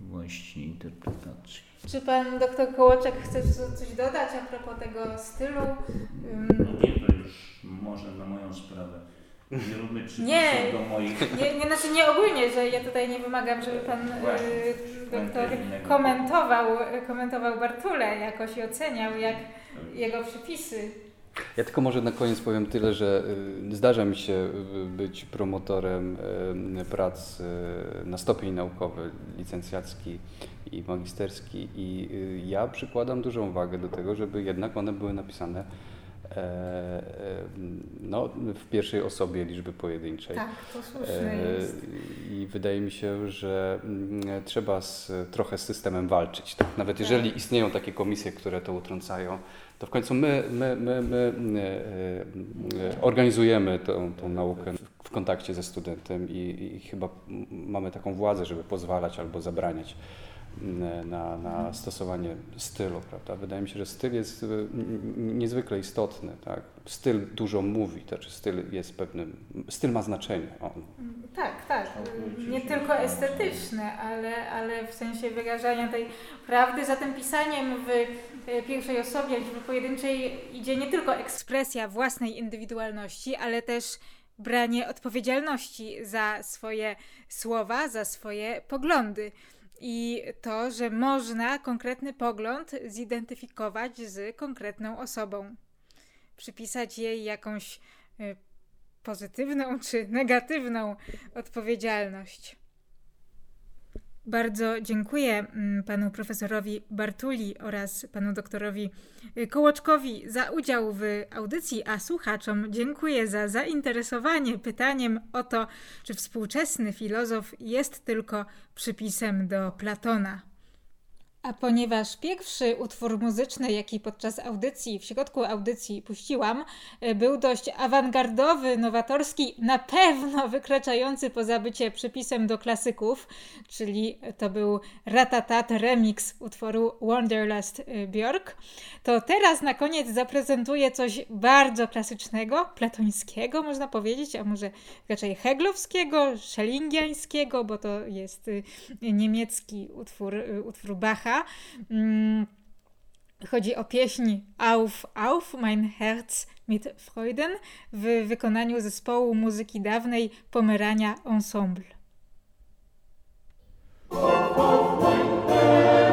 właśnie interpretację. Czy pan doktor Kołoczek chce coś dodać a propos tego stylu? No nie, to już może na moją sprawę. Nie róbmy nie, do moich... Nie, nie, znaczy nie ogólnie, że ja tutaj nie wymagam, żeby pan y, doktor komentował, komentował Bartule jakoś i oceniał jak jego przypisy. Ja tylko może na koniec powiem tyle, że y, zdarza mi się y, być promotorem y, prac na stopień naukowy, licencjacki i magisterski i ja przykładam dużą wagę do tego, żeby jednak one były napisane e, e, no, w pierwszej osobie liczby pojedynczej. Tak, to słuszne e, jest. I wydaje mi się, że mm, trzeba z, trochę z systemem walczyć. Tak? Nawet tak. jeżeli istnieją takie komisje, które to utrącają, to w końcu my, my, my, my e, e, organizujemy tą, tą naukę w kontakcie ze studentem i, i chyba mamy taką władzę, żeby pozwalać albo zabraniać na, na stosowanie stylu, prawda? Wydaje mi się, że styl jest niezwykle istotny, tak? Styl dużo mówi, to znaczy styl jest pewnym, styl ma znaczenie. Tak, tak. Nie tylko estetyczne, ale, ale w sensie wyrażania tej prawdy. Za tym pisaniem w e, pierwszej osobie liczby pojedynczej idzie nie tylko ekspresja własnej indywidualności, ale też branie odpowiedzialności za swoje słowa, za swoje poglądy i to, że można konkretny pogląd zidentyfikować z konkretną osobą, przypisać jej jakąś y, pozytywną czy negatywną odpowiedzialność. Bardzo dziękuję mm, panu profesorowi Bartuli oraz panu doktorowi y, Kołoczkowi za udział w audycji, a słuchaczom dziękuję za zainteresowanie pytaniem o to, czy współczesny filozof jest tylko przypisem do Platona. A ponieważ pierwszy utwór muzyczny, jaki podczas audycji, w środku audycji puściłam, e, był dość awangardowy, nowatorski, na pewno wykraczający poza bycie przypisem do klasyków, czyli to był Ratatat remix utworu Wanderlust e, Björk, to teraz na koniec zaprezentuję coś bardzo klasycznego, platońskiego można powiedzieć, a może raczej heglowskiego, szellingiańskiego, bo to jest e, niemiecki utwór, utwór Bacha, Mm, chodzi o pieśń Auf, auf, mein Herz mit Freuden w wykonaniu zespołu muzyki dawnej Pomerania Ensemble. Auf, auf, mein Herz